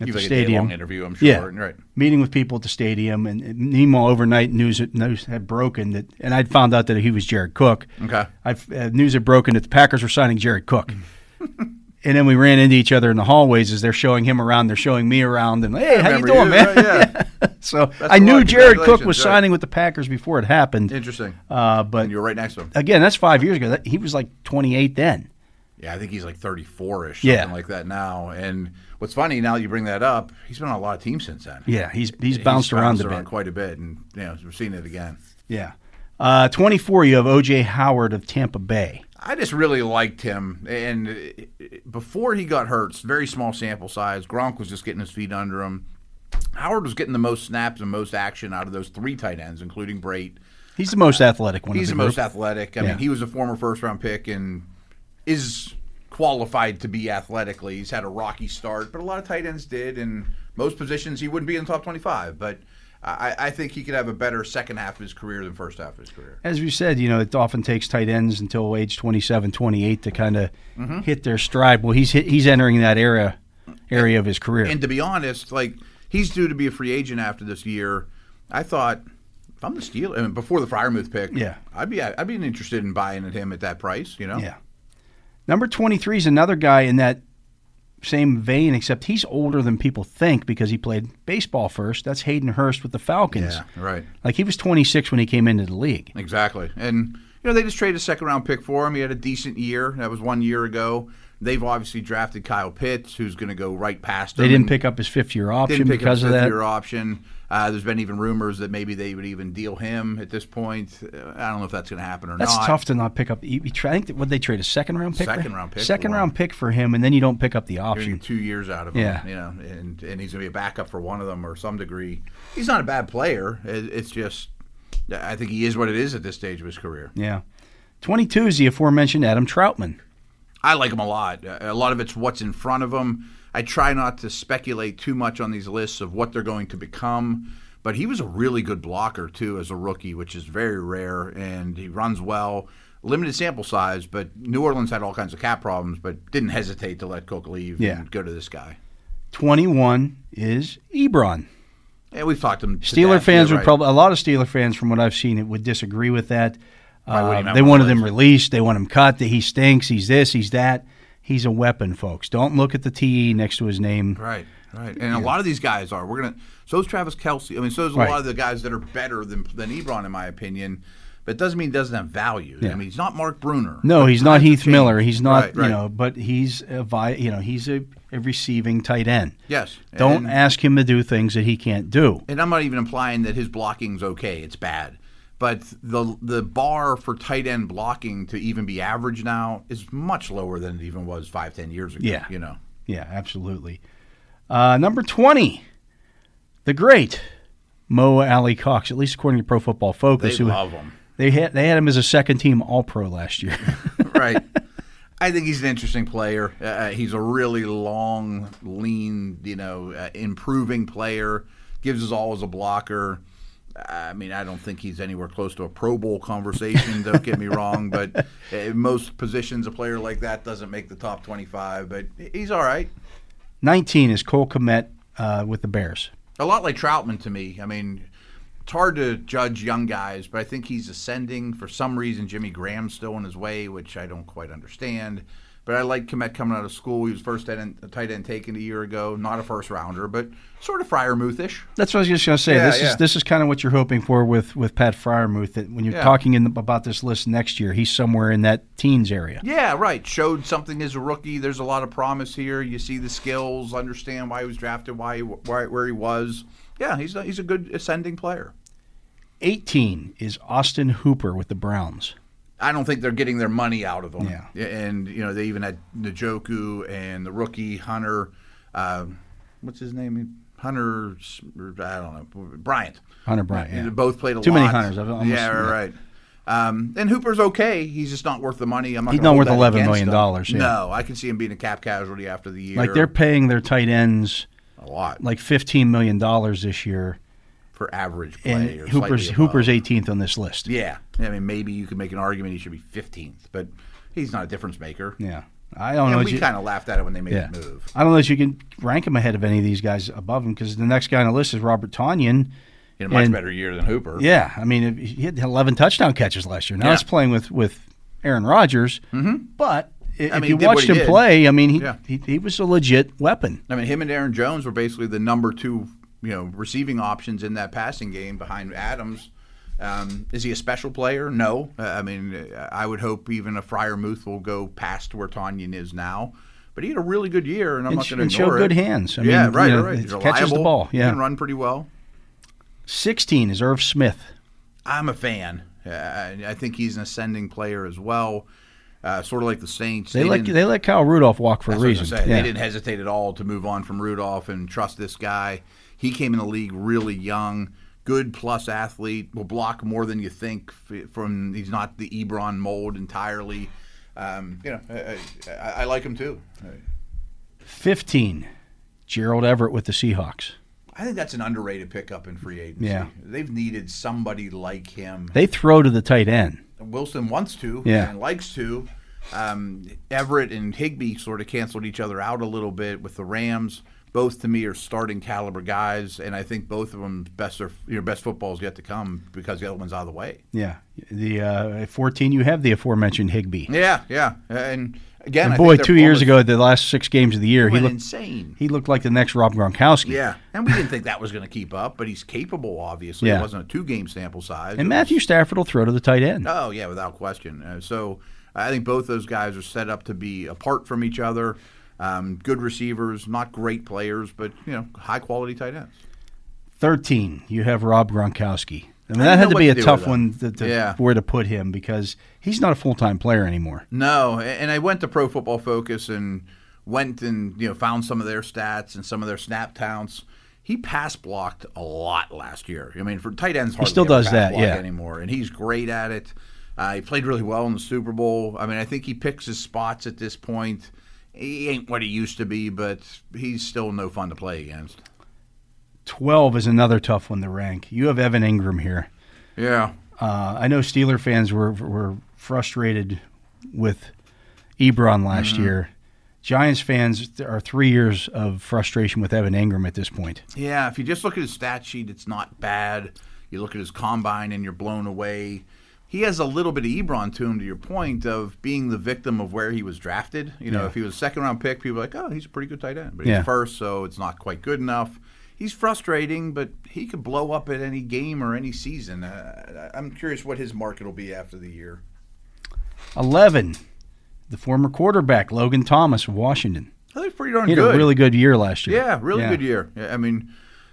at You've the like stadium. interview, I'm sure. Yeah. Right. Meeting with people at the stadium, and, and meanwhile, overnight news news had broken that, and I'd found out that he was Jared Cook. Okay. I've uh, news had broken that the Packers were signing Jared Cook. And then we ran into each other in the hallways as they're showing him around. They're showing me around, and hey, how you doing, you, man? right, yeah. *laughs* so That's I knew. Jared Cook was right. signing with the Packers before it happened. Interesting. Uh, but you were right next to him. again, that's five years ago. That, he was like 28 then. Yeah, I think he's like 34 ish, Yeah. like that now. And what's funny now that you bring that up, he's been on a lot of teams since then. Yeah, he's he's bounced around a bit. quite a bit, and you know, we're seeing it again. Yeah. Uh, 24, you have O.J. Howard of Tampa Bay. I just really liked him, and uh, before he got hurt, very small sample size. Gronk was just getting his feet under him. Howard was getting the most snaps and most action out of those three tight ends, including Brate. He's the most athletic one. He's the the most athletic. I Yeah. mean, he was a former first round pick and is qualified to be athletically. He's had a rocky start, but a lot of tight ends did, and most positions he wouldn't be in the top 25. But I, I think he could have a better second half of his career than first half of his career. As we said, you know, it often takes tight ends until age 27, 28 to kind of Mm-hmm. hit their stride. Well, he's hit, he's entering that era area of his career. And to be honest, like he's due to be a free agent after this year. I thought if I'm the Steelers, I mean, before the Freiermuth pick, Yeah. I'd be I'd be interested in buying at him at that price. You know, Yeah. Number 23 is another guy in that same vein, except he's older than people think because he played baseball first. That's Hayden Hurst with the Falcons. yeah, right. Like he was 26 when he came into the league. Exactly. And you know, they just traded a second round pick for him. He had a decent year. That was one year ago. They've obviously drafted Kyle Pitts, who's going to go right past him. They didn't pick up his fifth year option didn't pick because up of his that. year option. Uh, there's been even rumors that maybe they would even deal him at this point. Uh, I don't know if that's going to happen or That's not. That's tough to not pick up. You, you try, I think that, would they trade a second round pick? Second round pick for Second him. round pick for him, and then you don't pick up the option. two years out of him. Yeah. You know, and, and he's going to be a backup for one of them or some degree. He's not a bad player. It, it's just, I think he is what it is at this stage of his career. Yeah. 22 is the aforementioned Adam Trautman. I like him a lot. A lot of it's what's in front of him. I try not to speculate too much on these lists of what they're going to become, but he was a really good blocker too as a rookie, which is very rare, and he runs well. Limited sample size, but New Orleans had all kinds of cap problems, but didn't hesitate to let Cook leave Yeah. and go to this guy. 21 is Ebron. And we've talked to him. Steeler death, fans yeah, would right. probably, a lot of Steeler fans from what I've seen, it would disagree with that. Would Uh, they wanted him released. They want him cut. That he stinks. He's this. He's that. He's a weapon, folks. Don't look at the TE next to his name. Right. right. And a lot of these guys are. We're gonna. So is Travis Kelce. I mean, so is a Right. lot of the guys that are better than than Ebron, in my opinion. But it doesn't mean he doesn't have value. Yeah. I mean, he's not Mark Bruener. No, he's not Heath Miller. He's not, Right, right. you know, but he's a vi- you know, he's a, a receiving tight end. Yes. Don't and, ask him to do things that he can't do. And I'm not even implying that his blocking's okay. It's bad. But the the bar for tight end blocking to even be average now is much lower than it even was five, ten years ago. Yeah. You know. Yeah, absolutely. Uh, number 20, the great Mo Alie-Cox, at least according to Pro Football They Focus. who- love him. They had, they had him as a second team All Pro last year. *laughs* right. I think he's an interesting player. Uh, he's a really long, lean, you know, uh, improving player. Gives us all as a blocker. I mean, I don't think he's anywhere close to a Pro Bowl conversation. don't get me wrong, but *laughs* uh, most positions, a player like that doesn't make the top twenty-five. But he's all right. 19 is Cole Kmet uh, with the Bears. A lot like Trautman to me. I mean, it's hard to judge young guys, but I think he's ascending. For some reason, Jimmy Graham's still in his way, which I don't quite understand. But I like Kmet coming out of school. He was first tight end, tight end taken a year ago. Not a first rounder, but sort of Freiermuth-ish. That's what I was just going to say. Yeah, this yeah. is this is kind of what you're hoping for with with Pat Freiermuth. That when you're Yeah. talking in, about this list next year, he's somewhere in that teens area. Yeah, right. Showed something as a rookie. There's a lot of promise here. You see the skills, understand why he was drafted, why, he, why where he was. Yeah, he's a, he's a good ascending player. 18 is Austin Hooper with the Browns. I don't think they're getting their money out of them. Yeah. And, you know, they even had Njoku and the rookie Hunter, um, what's his name? Hunter, I don't know, Bryant. Hunter Bryant. They Yeah. both played a lot. Too lot. many Hunters. Almost- yeah, right. right. Um, and Hooper's okay. He's just not worth the money. I'm not He's not worth that 11 against million dollars, yeah. No, I can see him being a cap casualty after the year. Like they're paying their tight ends a lot like 15 million dollars this year, for average play. and or Hooper's Hooper's 18th on this list. Yeah, I mean maybe you could make an argument he should be 15th, but he's not a difference maker. Yeah. I don't know. And if we you- kind of laughed at it when they made Yeah. the move. I don't know if you can rank him ahead of any of these guys above him because the next guy on the list is Robert Tonyan. Had a much And- better year than Hooper. Yeah, I mean he had 11 touchdown catches last year. Now Yeah. he's playing with with Aaron Rodgers, Mm-hmm. but i- I if mean, you he did what watched him did. play, I mean he, Yeah. he he was a legit weapon. I mean, him and Aaron Jones were basically the number two, you know, receiving options in that passing game behind Adams. Um, is he a special player? No. Uh, I mean, uh, I would hope even a Freiermuth will go past where Tonyan is now. But he had a really good year, and I'm And not going to ignore showed it. good hands. I yeah, mean, right, you know, right. he He's catches the ball. He Yeah. can run pretty well. 16 is Irv Smith. I'm a fan. Uh, I- think he's an ascending player as well. Uh, sort of like the Saints. They, let they let Kyle Rudolph walk for a what I was reason. Yeah. They didn't hesitate at all to move on from Rudolph and trust this guy. He came in the league really young, good plus athlete, will block more than you think. From he's not the Ebron mold entirely. Um, you know, I, I, I like him too. 15, Gerald Everett with the Seahawks. I think that's an underrated pickup in free agency. Yeah. they've needed somebody like him. They throw to the tight end. Wilson wants to Yeah. and likes to. Um, Everett and Higbee sort of canceled each other out a little bit with the Rams. Both to me are starting caliber guys, and I think both of them best are, your best football is yet to come because the other one's out of the way. Yeah. The uh, 14, you have the aforementioned Higbee. Yeah, yeah, and again, And I boy, think two years ago, the last six games of the year, he looked insane. he looked like the next Rob Gronkowski. Yeah, and we didn't think that was going to keep up, but he's capable. Obviously, Yeah. it wasn't a two-game sample size. And Matthew was- Stafford will throw to the tight end. Oh yeah, without question. Uh, so I think both those guys are set up to be apart from each other. Um, good receivers, not great players, but you know, high quality tight ends. 13, you have Rob Gronkowski. I mean, that had to be to a tough one to, to, Yeah. where to put him because he's not a full time player anymore. No, and I went to Pro Football Focus and went and you know found some of their stats and some of their snap counts. He pass blocked a lot last year. I mean, for tight ends, He still does that, yeah. anymore, and he's great at it. Uh, he played really well in the Super Bowl. I mean, I think he picks his spots at this point. He ain't what he used to be, but he's still no fun to play against. 12 is another tough one to rank. You have Evan Engram here. Yeah, Uh, I know Steeler fans were were frustrated with Ebron last Mm-hmm. year. Giants fans are three years of frustration with Evan Engram at this point. Yeah, if you just look at his stat sheet, it's not bad. You look at his combine and you're blown away. He has a little bit of Ebron to him. To your point of being the victim of where he was drafted. You know, Yeah. if he was a second round pick, people are like, oh, he's a pretty good tight end, but he's Yeah. first, so it's not quite good enough. He's frustrating, but he could blow up at any game or any season. Uh, I'm curious what his market will be after the year. 11, the former quarterback, Logan Thomas of Washington. I think pretty darn He had good. a really good year last year. Yeah, really Yeah. good year. I mean,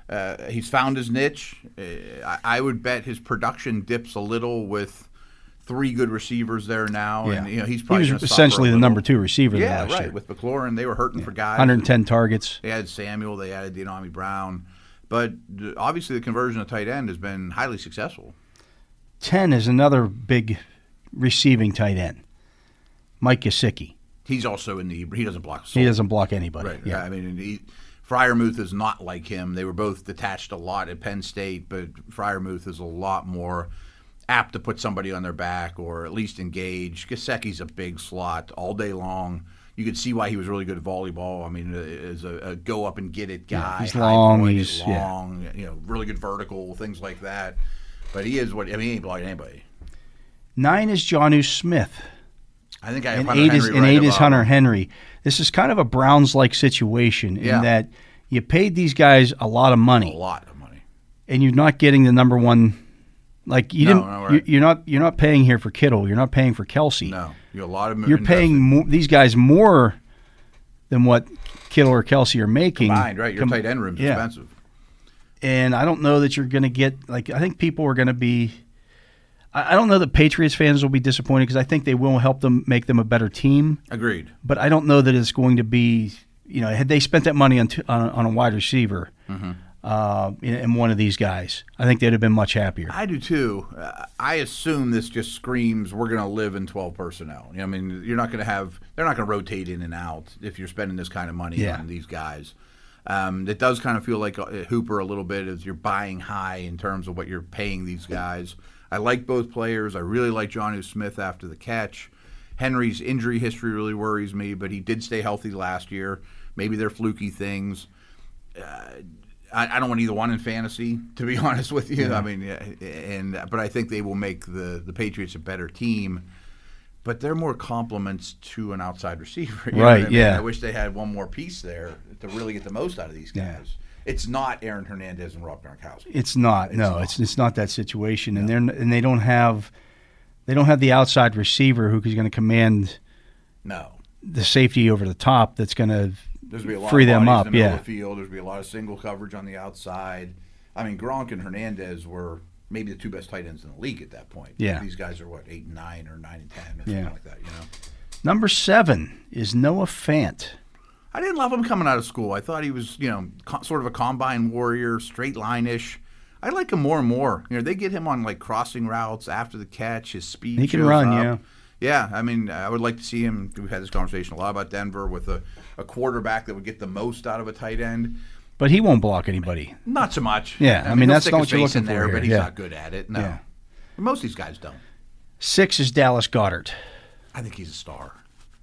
uh, he's found his niche. Uh, I, I would bet his production dips a little with three good receivers there now, and you know he's He was essentially the number two receiver Yeah, last right. year. With McLaurin, they were hurting for guys. 110 targets. They had Samuel. They added Dyami Brown. But obviously, the conversion of tight end has been highly successful. 10 is another big receiving tight end, Mike Gesicki. He's also in the. He doesn't block. He doesn't block anybody. Right. Yeah. I mean, he, Freiermuth is not like him. They were both detached a lot at Penn State, but Freiermuth is a lot more apt to put somebody on their back or at least engage. Gesicki's a big slot all day long. You could see why he was really good at volleyball. I mean, uh, is a, a go up and get it guy. he's long, point, he's- yeah. long. You know, really good vertical things like that. But he is what I mean. He ain't blocking anybody. Nine is Jonnu Smith. I think I have And Hunter eight is and right eight is Hunter him. Henry. This is kind of a Browns like situation Yeah. in that you paid these guys a lot of money, A lot of money. and you're not getting the number one. Like you No, didn't, no, you, right. you're not, you're not paying here for Kittle. You're not paying for Kelce. No, you have a lot of. You're paying more, these guys more than what Kittle or Kelce are making. combined, right? Your Com- tight end room's yeah. expensive. and I don't know that you're going to get like I think people are going to be. I I don't know that Patriots fans will be disappointed because I think they will help them make them a better team. Agreed. But I don't know that it's going to be. You know, had they spent that money on t- on, on a wide receiver Mm-hmm. Uh, and one of these guys, I think they'd have been much happier. I do too. Uh, I assume this just screams we're going to live in 12 personnel. You know, I mean, you're not going to have, they're not going to rotate in and out if you're spending this kind of money Yeah. on these guys. Um, it does kind of feel like uh, Hooper a little bit as you're buying high in terms of what you're paying these guys. I like both players. I really like Jonnu Smith after the catch. Henry's injury history really worries me, but he did stay healthy last year. Maybe they're fluky things. I, I don't want either one in fantasy, to be *laughs* honest with you. I mean, and but I think they will make the the Patriots a better team. But they're more complements to an outside receiver. *laughs* you know what Right, I mean? yeah. I wish they had one more piece there to really get the most out of these guys. Yeah. It's not Aaron Hernandez and Rob Gronkowski. It's not. It's no, not. it's it's not that situation, and they're and they don't have they don't have the outside receiver who's going to command No. the safety over the top. That's going to There's be a lot free of them up. in the Yeah, of the field. There's be a lot of single coverage on the outside. I mean, Gronk and Hernandez were maybe the two best tight ends in the league at that point. Yeah. These guys are what eight and nine or nine and ten or something Yeah. like that. You know. number seven is Noah Fant. I didn't love him coming out of school. I thought he was, you know, co- sort of a combine warrior, straight line ish. I like him more and more. You know, they get him on like crossing routes after the catch. His speed. He can run, up. yeah. Yeah, I mean, I would like to see him. We've had this conversation a lot about Denver with a, a quarterback that would get the most out of a tight end. But he won't block anybody. Not so much. Yeah, I mean, he'll that's not what you're looking for there, here, but he's yeah. not good at it. No, Yeah. most of these guys don't. Six is Dallas Goedert. I think he's a star.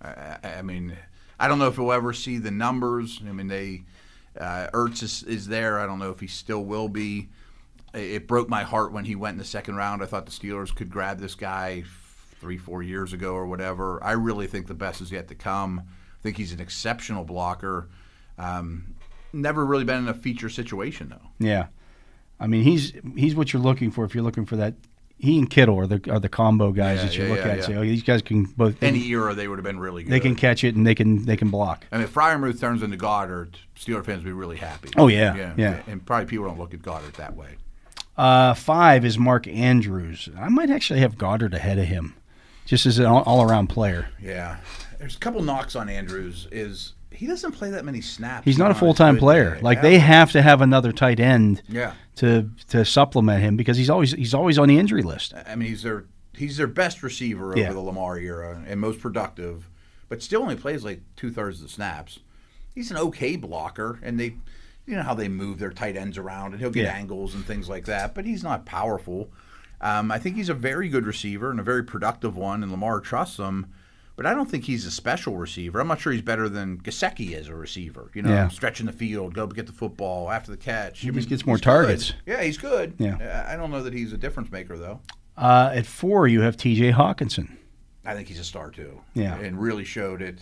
I, I, I mean, I don't know if he'll ever see the numbers. I mean, they uh, Ertz is, is there. I don't know if he still will be. It broke my heart when he went in the second round. I thought the Steelers could grab this guy three, four years ago or whatever. I really think the best is yet to come. I think he's an exceptional blocker. Um, never really been in a feature situation though. Yeah, I mean he's he's what you're looking for if you're looking for that. He and Kittle are the are the combo guys Yeah, that you yeah, look yeah, at. and yeah. Say, oh, these guys can both. Any era they would have been really good. they can catch it and they can they can block. I mean, if Freiermuth turns into Goedert, Steeler fans will be really happy. Oh, yeah, yeah. And probably people don't look at Goedert that way. Uh, five is Mark Andrews. I might actually have Goedert ahead of him, just as an all around player. Yeah. There's a couple knocks on Andrews. Is he doesn't play that many snaps? He's not a full time player. day. Like Yeah. they have to have another tight end Yeah. to to supplement him because he's always he's always on the injury list. I mean, he's their he's their best receiver over Yeah. the Lamar era and most productive, but still only plays like two thirds of the snaps. He's an okay blocker, and they, you know how they move their tight ends around, and he'll get Yeah. angles and things like that. But he's not powerful. Um, I think he's a very good receiver and a very productive one, and Lamar trusts him. But I don't think he's a special receiver. I'm not sure he's better than Gesicki as a receiver. You know, Yeah. stretching the field, go get the football after the catch. He I just gets more he's good. targets. Yeah, he's good. Yeah. Uh, I don't know that he's a difference maker though. Uh, at four, you have T.J. Hockenson, I think he's a star too. Yeah. and really showed it.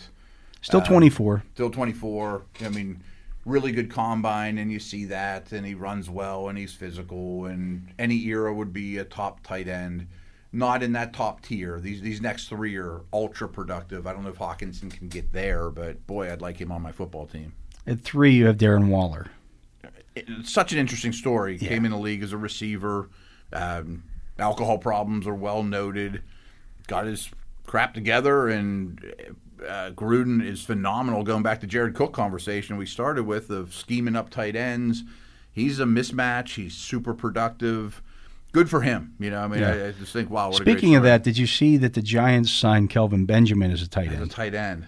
still 24. Still 24. I mean, really good combine, and you see that, and he runs well, and he's physical, and any era would be a top tight end. Not in that top tier. These these next three are ultra productive. I don't know if Hockenson can get there, but boy, I'd like him on my football team. At three, you have Darren Waller. It's such an interesting story. Came in the league as a receiver. Um, alcohol problems are well noted. Got his crap together, and uh, Gruden is phenomenal. Going back to Jared Cook conversation we started with of scheming up tight ends, he's a mismatch. He's super productive. Good for him. You know, I mean, Yeah. I, I just think, wow. What Speaking of that, did you see that the Giants signed Kelvin Benjamin as a tight story. as end? a tight end,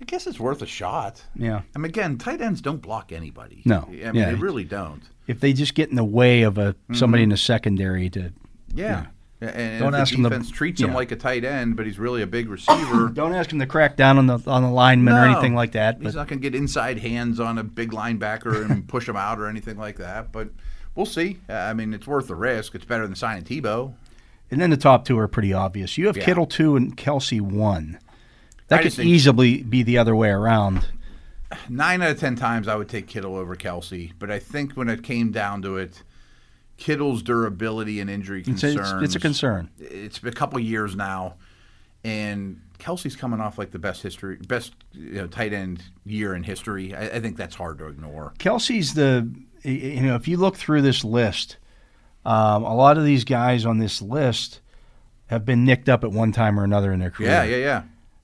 I guess it's worth a shot. Yeah. I mean, again, tight ends don't block anybody. No. I mean, Yeah. they really don't. If they just get in the way of a somebody in the secondary to Yeah. Yeah, And, Don't ask the him to- defense treats him like a tight end, but he's really a big *coughs* receiver. don't ask him to crack down on the on the lineman or anything like that. He's not going to get inside hands on a big linebacker and *laughs* push him out or anything like that. But we'll see. I mean, it's worth the risk. It's better than signing Tebow. and then the top two are pretty obvious. You have Yeah. Kittle two and Kelce one. I That could easily be the other way around. Nine out of ten times, I would take Kittle over Kelce. But I think when it came down to it, Kittle's durability and injury It's a, concerns. it's, it's a concern. it's been a couple years now, and Kelce's coming off like the best history, best you know, tight end year in history. I, I think that's hard to ignore. Kelce's the you know if you look through this list, um, a lot of these guys on this list have been nicked up at one time or another in their career. Yeah, yeah, yeah.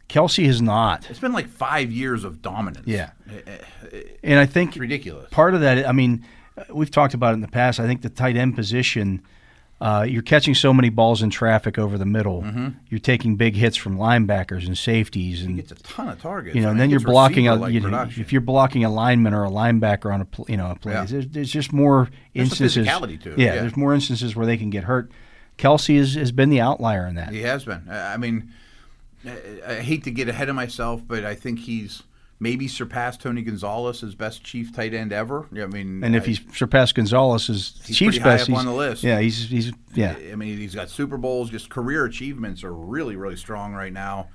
Kelce has not, It's been like five years of dominance. Yeah. Eh, eh, and I think ridiculous. part of that. I mean, we've talked about it in the past. I think the tight end position. Uh, you're catching so many balls in traffic over the middle. You're taking big hits from linebackers and safeties, and it's a ton of targets. you know, I and then you're blocking a you know, if you're blocking a lineman or a linebacker on a pl- you know a play. Yeah. There's, there's just more There's instances. physicality to it, yeah, yeah. there's more instances where they can get hurt. Kelce has, has been the outlier in that. He has been. I mean, I hate to get ahead of myself, but I think he's maybe surpass Tony Gonzalez as best chief tight end ever. I mean, And if I- he's surpassed Gonzalez as Chiefs best, he's, on the list. Yeah, he's he's yeah. I mean, he's got Super Bowls. Just career achievements are really, really strong right now.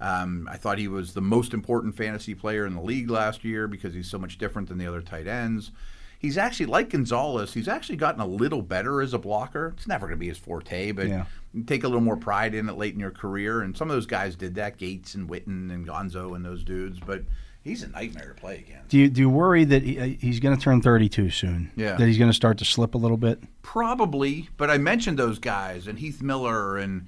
Um, I thought he was the most important fantasy player in the league last year because he's so much different than the other tight ends. He's actually like Gonzalez. He's actually gotten a little better as a blocker. It's never going to be his forte, but Yeah. you take a little more pride in it late in your career. And some of those guys did that, Gates and Witten and Gonzo and those dudes. But he's a nightmare to play against. Do you do you worry that he, uh, he's going to turn 32 soon? Yeah. That he's going to start to slip a little bit. Probably, but I mentioned those guys and Heath Miller and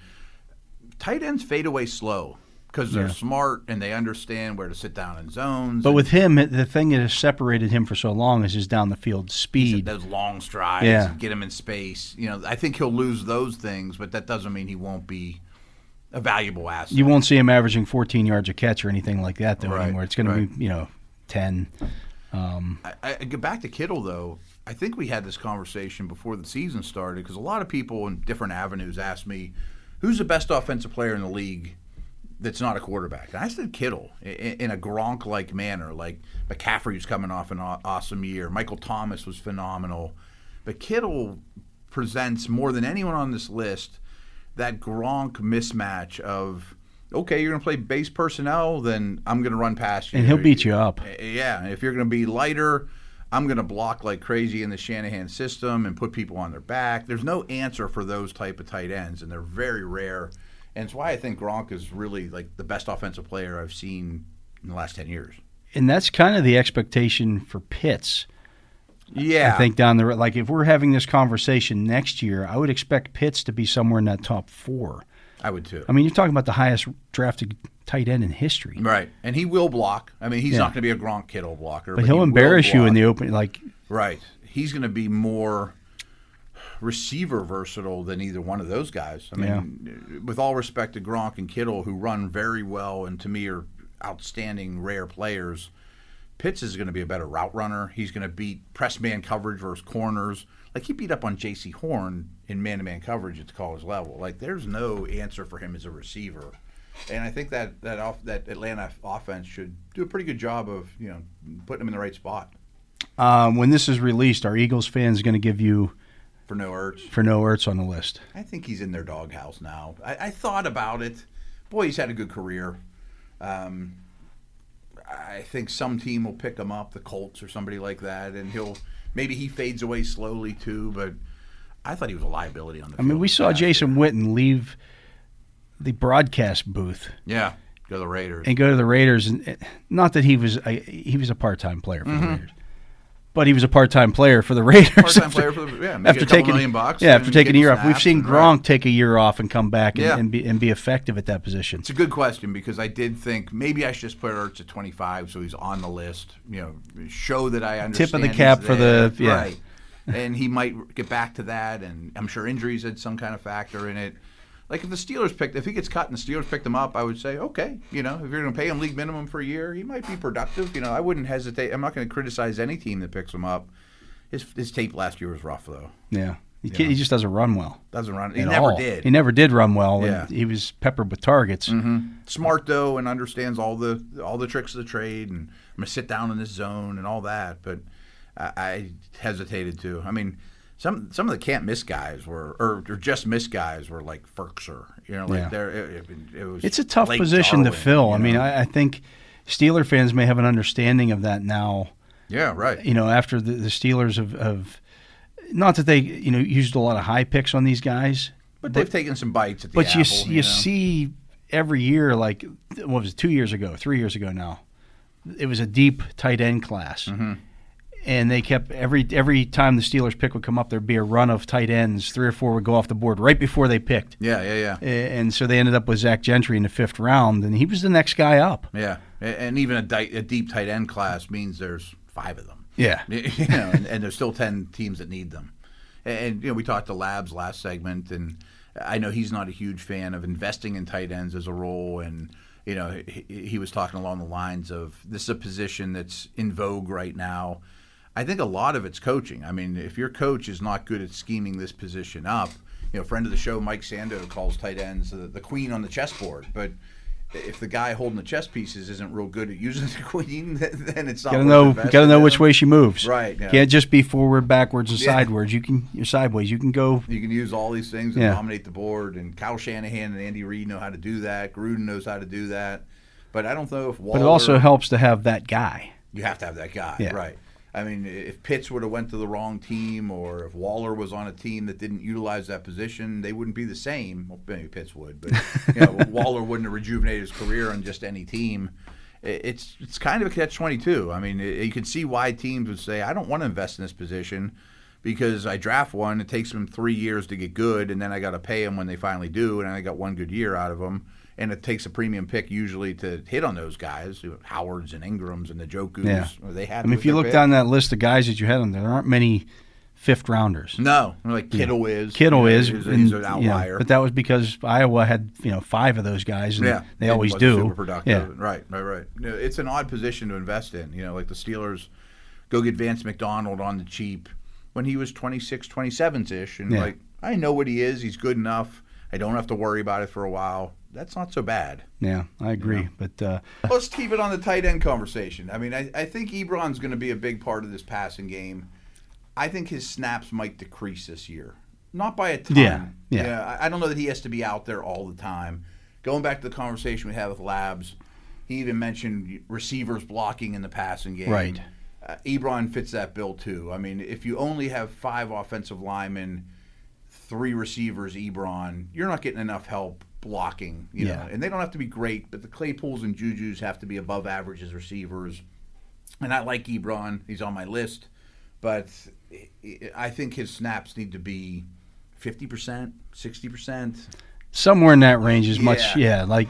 tight ends fade away slow because they're Yeah. smart and they understand where to sit down in zones. But with him, the thing that has separated him for so long is his down the field speed. those long strides, Yeah. get him in space. You know, I think he'll lose those things, but that doesn't mean he won't be a valuable asset. You won't see him averaging 14 yards a catch or anything like that though Right, anymore. It's going right. to be you know 10. Um, I, I get back to Kittle though. I think we had this conversation before the season started because a lot of people in different avenues asked me, "Who's the best offensive player in the league that's not a quarterback?" And I said Kittle in, in a Gronk-like manner. Like McCaffrey was coming off an awesome year. Michael Thomas was phenomenal, but Kittle presents more than anyone on this list that Gronk mismatch of. Okay, you're going to play base personnel, then I'm going to run past you. and he'll beat you up. Yeah, if you're going to be lighter, I'm going to block like crazy in the Shanahan system and put people on their back. There's no answer for those type of tight ends, and they're very rare. And it's why I think Gronk is really like the best offensive player I've seen in the last ten years. And that's kind of the expectation for Pitts. Yeah, I think down the road, like if we're having this conversation next year, I would expect Pitts to be somewhere in that top four. I would too. I mean, you're talking about the highest drafted tight end in history. Right, and he will block. I mean, he's Yeah. not going to be a Gronk Kittle blocker, But he he'll will embarrass you in the open. Like Right. He's going to be more receiver versatile than either one of those guys. I mean, Yeah. with all respect to Gronk and Kittle, who run very well and to me are outstanding, rare players, Pitts is going to be a better route runner. He's going to beat press man coverage versus corners. Like he beat up on Jaycee Horn in man to man coverage at the college level. Like there's no answer for him as a receiver. And I think that that off, that Atlanta offense should do a pretty good job of you know putting him in the right spot. um, when this is released, are Eagles fans going to give you for no Ertz. for no Ertz on the list. I think he's in their doghouse now. I, I thought about it. Boy, he's had a good career. Um, I think some team will pick him up, the Colts or somebody like that, and he'll maybe he fades away slowly too. But I thought he was a liability on the. I mean, we saw Jason year. Witten leave the broadcast booth Yeah, go to the Raiders. and go to the Raiders, and and not that he was a, he was a part time player for Mm-hmm. the Raiders, but he was a part time player for the *laughs* Raiders. Part-time after- player for the yeah, after a taking million bucks. yeah, after taking a year off, we've seen Gronk right. take a year off and come back and, Yeah. and be and be effective at that position. It's a good question because I did think maybe I should just put Ertz at 25 so he's on the list. You know, show that I understand. Tip of the cap for the- yeah. right. and he might get back to that, and I'm sure injuries had some kind of factor in it. Like if the Steelers picked, if he gets cut and the Steelers picked him up, I would say, okay, you know, if you're going to pay him league minimum for a year, he might be productive. You know, I wouldn't hesitate. I'm not going to criticize any team that picks him up. His his tape last year was rough though. Yeah, he, can't- he just doesn't run well. Doesn't run. He never all. did. He never did run well. and Yeah. he was peppered with targets. hmm Smart though, and understands all the all the tricks of the trade, and I'm gonna sit down in this zone and all that. But I, I hesitated to. I mean, some some of the can't miss guys were, or, or just miss guys were like Ferkser. You know, like Yeah. they're it, it, it was. It's a tough Blake position Darwin, to fill. you I mean. I, I think Steeler fans may have an understanding of that now. yeah, right. You know, after the, the Steelers have, have, not that they you know used a lot of high picks on these guys, But they've taken some bites at the but apple. you s- you know? see every year like what was it two years ago, three years ago now, it was a deep tight end class. Mm-hmm. And they kept every every time the Steelers pick would come up, there'd be a run of tight ends. Three or four would go off the board right before they picked. Yeah, yeah, yeah. And so they ended up with Zach Gentry in the fifth round, and he was the next guy up. Yeah, and even a, di- a deep tight end class means there's five of them. Yeah, *laughs* you know, and, and there's still ten teams that need them. And, you know, we talked to Labs last segment, and I know he's not a huge fan of investing in tight ends as a role. And you know, he, he was talking along the lines of this is a position that's in vogue right now. I think a lot of it's coaching. I mean, if your coach is not good at scheming this position up, you know, friend of the show Mike Sando calls tight ends the, the queen on the chessboard, but if the guy holding the chess pieces isn't real good at using *laughs* the queen, then it's not. gotta know gotta know which way she moves. Right, yeah. Can't just be forward, backwards, and Yeah. sideways. You can you're sideways. You can go. You can use all these things and Yeah. dominate the board. And Kyle Shanahan and Andy Reid know how to do that. Gruden knows how to do that. But I don't know if Waller. But it also helps to have that guy. You have to have that guy, Yeah. right? I mean, if Pitts would have went to the wrong team, or if Waller was on a team that didn't utilize that position, they wouldn't be the same. Well, maybe Pitts would, but you know, *laughs* Waller wouldn't have rejuvenated his career on just any team. It's it's kind of a catch twenty two. I mean, i- you can see why teams would say, "I don't want to invest in this position." Because I draft one, it takes them three years to get good, and then I got to pay them when they finally do, and I got one good year out of them and it takes a premium pick usually to hit on those guys, Howards and Engrams and the Jokus. Yeah. They had. I mean, if you look down that list of guys that you had on there, there aren't many fifth rounders. no, like Kittle is. Kittle you know, is, he's, and, he's an outlier. but that was because Iowa had you know five of those guys, and yeah, they always do. Super productive. Yeah, Right, right, right. You know, it's an odd position to invest in. You know, like the Steelers go get Vance McDonald on the cheap when he was 26, 27 ish, and Yeah. like I know what he is. He's good enough. I don't have to worry about it for a while. That's not so bad. yeah, I agree. But uh, *laughs* Let's keep it on the tight end conversation. I mean, I, I think Ebron's going to be a big part of this passing game. I think his snaps might decrease this year. Not by a ton. Yeah, yeah. I, I don't know that he has to be out there all the time. Going back to the conversation we had with Labs, he even mentioned receivers blocking in the passing game. Right. Uh, Ebron fits that bill too. I mean, if you only have five offensive linemen, three receivers, Ebron, you're not getting enough help blocking. You know, and they don't have to be great, but the Claypools and Juju's have to be above average as receivers. And I like Ebron; he's on my list, but I- think his snaps need to be fifty percent, sixty percent. somewhere in that range is much. Yeah. Yeah, like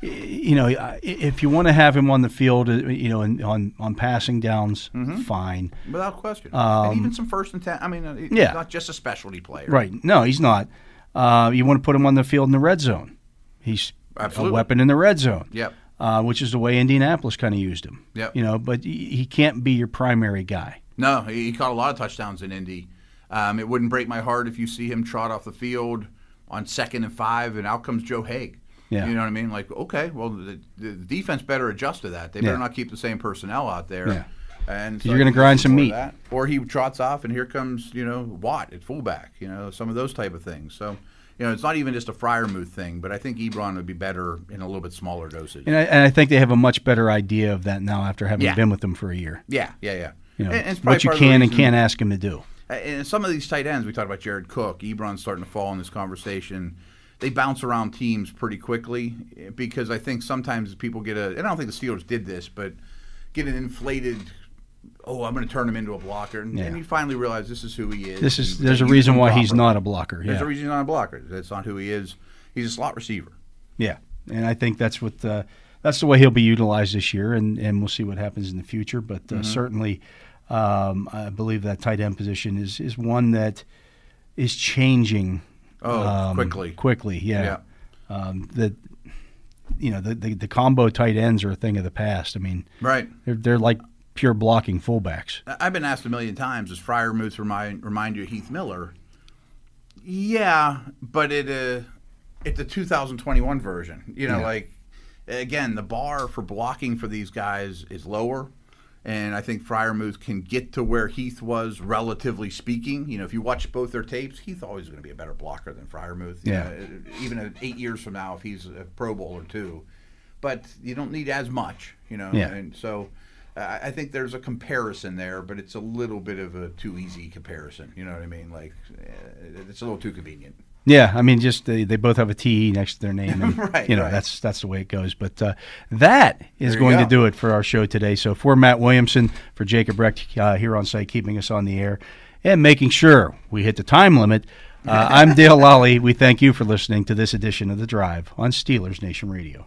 you know, if you want to have him on the field, uh, you know, on on passing downs, fine. Without question, Um, and even some first and ten. I mean, uh, yeah. not just a specialty player, Right? No, he's not. Uh, you want to put him on the field in the red zone. He's Absolutely. a weapon in the red zone. Yep. Uh, which is the way Indianapolis kind of used him. Yep. You know, but he he can't be your primary guy. No, he, he caught a lot of touchdowns in Indy. Um, it wouldn't break my heart if you see him trot off the field on second and five, and out comes Joe Haig. Yeah. You know what I mean? Like, okay, well, the, the defense better adjust to that. They better Yeah. not keep the same personnel out there. Yeah. And 'Cause you're gonna grind some meat. That. Or he trots off, and here comes you know Watt at fullback. You know some of those type of things. So. You know, it's not even just a Freiermuth thing, but I think Ebron would be better in a little bit smaller dosage. And I, and I think they have a much better idea of that now after having Yeah. been with them for a year. Yeah, yeah, yeah. You know, And- what you can and can't ask him to do. And some of these tight ends, we talked about Jared Cook, Ebron's starting to fall in this conversation. They bounce around teams pretty quickly eh, because I think sometimes people get a, and I don't think the Steelers did this, but get an inflated, oh, I'm going to turn him into a blocker. And, Yeah. and you finally realize this is who he is. This is there's a reason why he's not a blocker. There's a reason he's not a blocker. That's not who he is. He's a slot receiver. Yeah, and I think that's what uh, that's the way he'll be utilized this year, and, and we'll see what happens in the future. But uh, Mm-hmm. certainly, um, I believe that tight end position is is one that is changing. Oh, um, quickly. quickly, yeah. Um, that you know the, the the combo tight ends are a thing of the past. I mean, Right. they're they're like pure blocking fullbacks. I've been asked a million times, does Freiermuth remind remind you of Heath Miller? Yeah, but it uh, it's a 2021 version. You know, Yeah. like again, the bar for blocking for these guys is lower, and I think Freiermuth can get to where Heath was, relatively speaking. You know, if you watch both their tapes, Heath always going to be a better blocker than Freiermuth. Yeah. know, even eight years from now, if he's a Pro Bowler too, but you don't need as much. You know, Yeah. and so. I I think there's a comparison there, but it's a little bit of a too easy comparison. You know what I mean? Like, uh, it's a little too convenient. Yeah, I mean, just they, they both have a TE next to their name, *laughs* and Right, you know right. that's that's the way it goes. But uh, that is going to do it for our show today. So for Matt Williamson, for Jacob Recht uh, here on site, keeping us on the air and making sure we hit the time limit. Uh, I'm *laughs* Dale Lolley. We thank you for listening to this edition of the Drive on Steelers Nation Radio.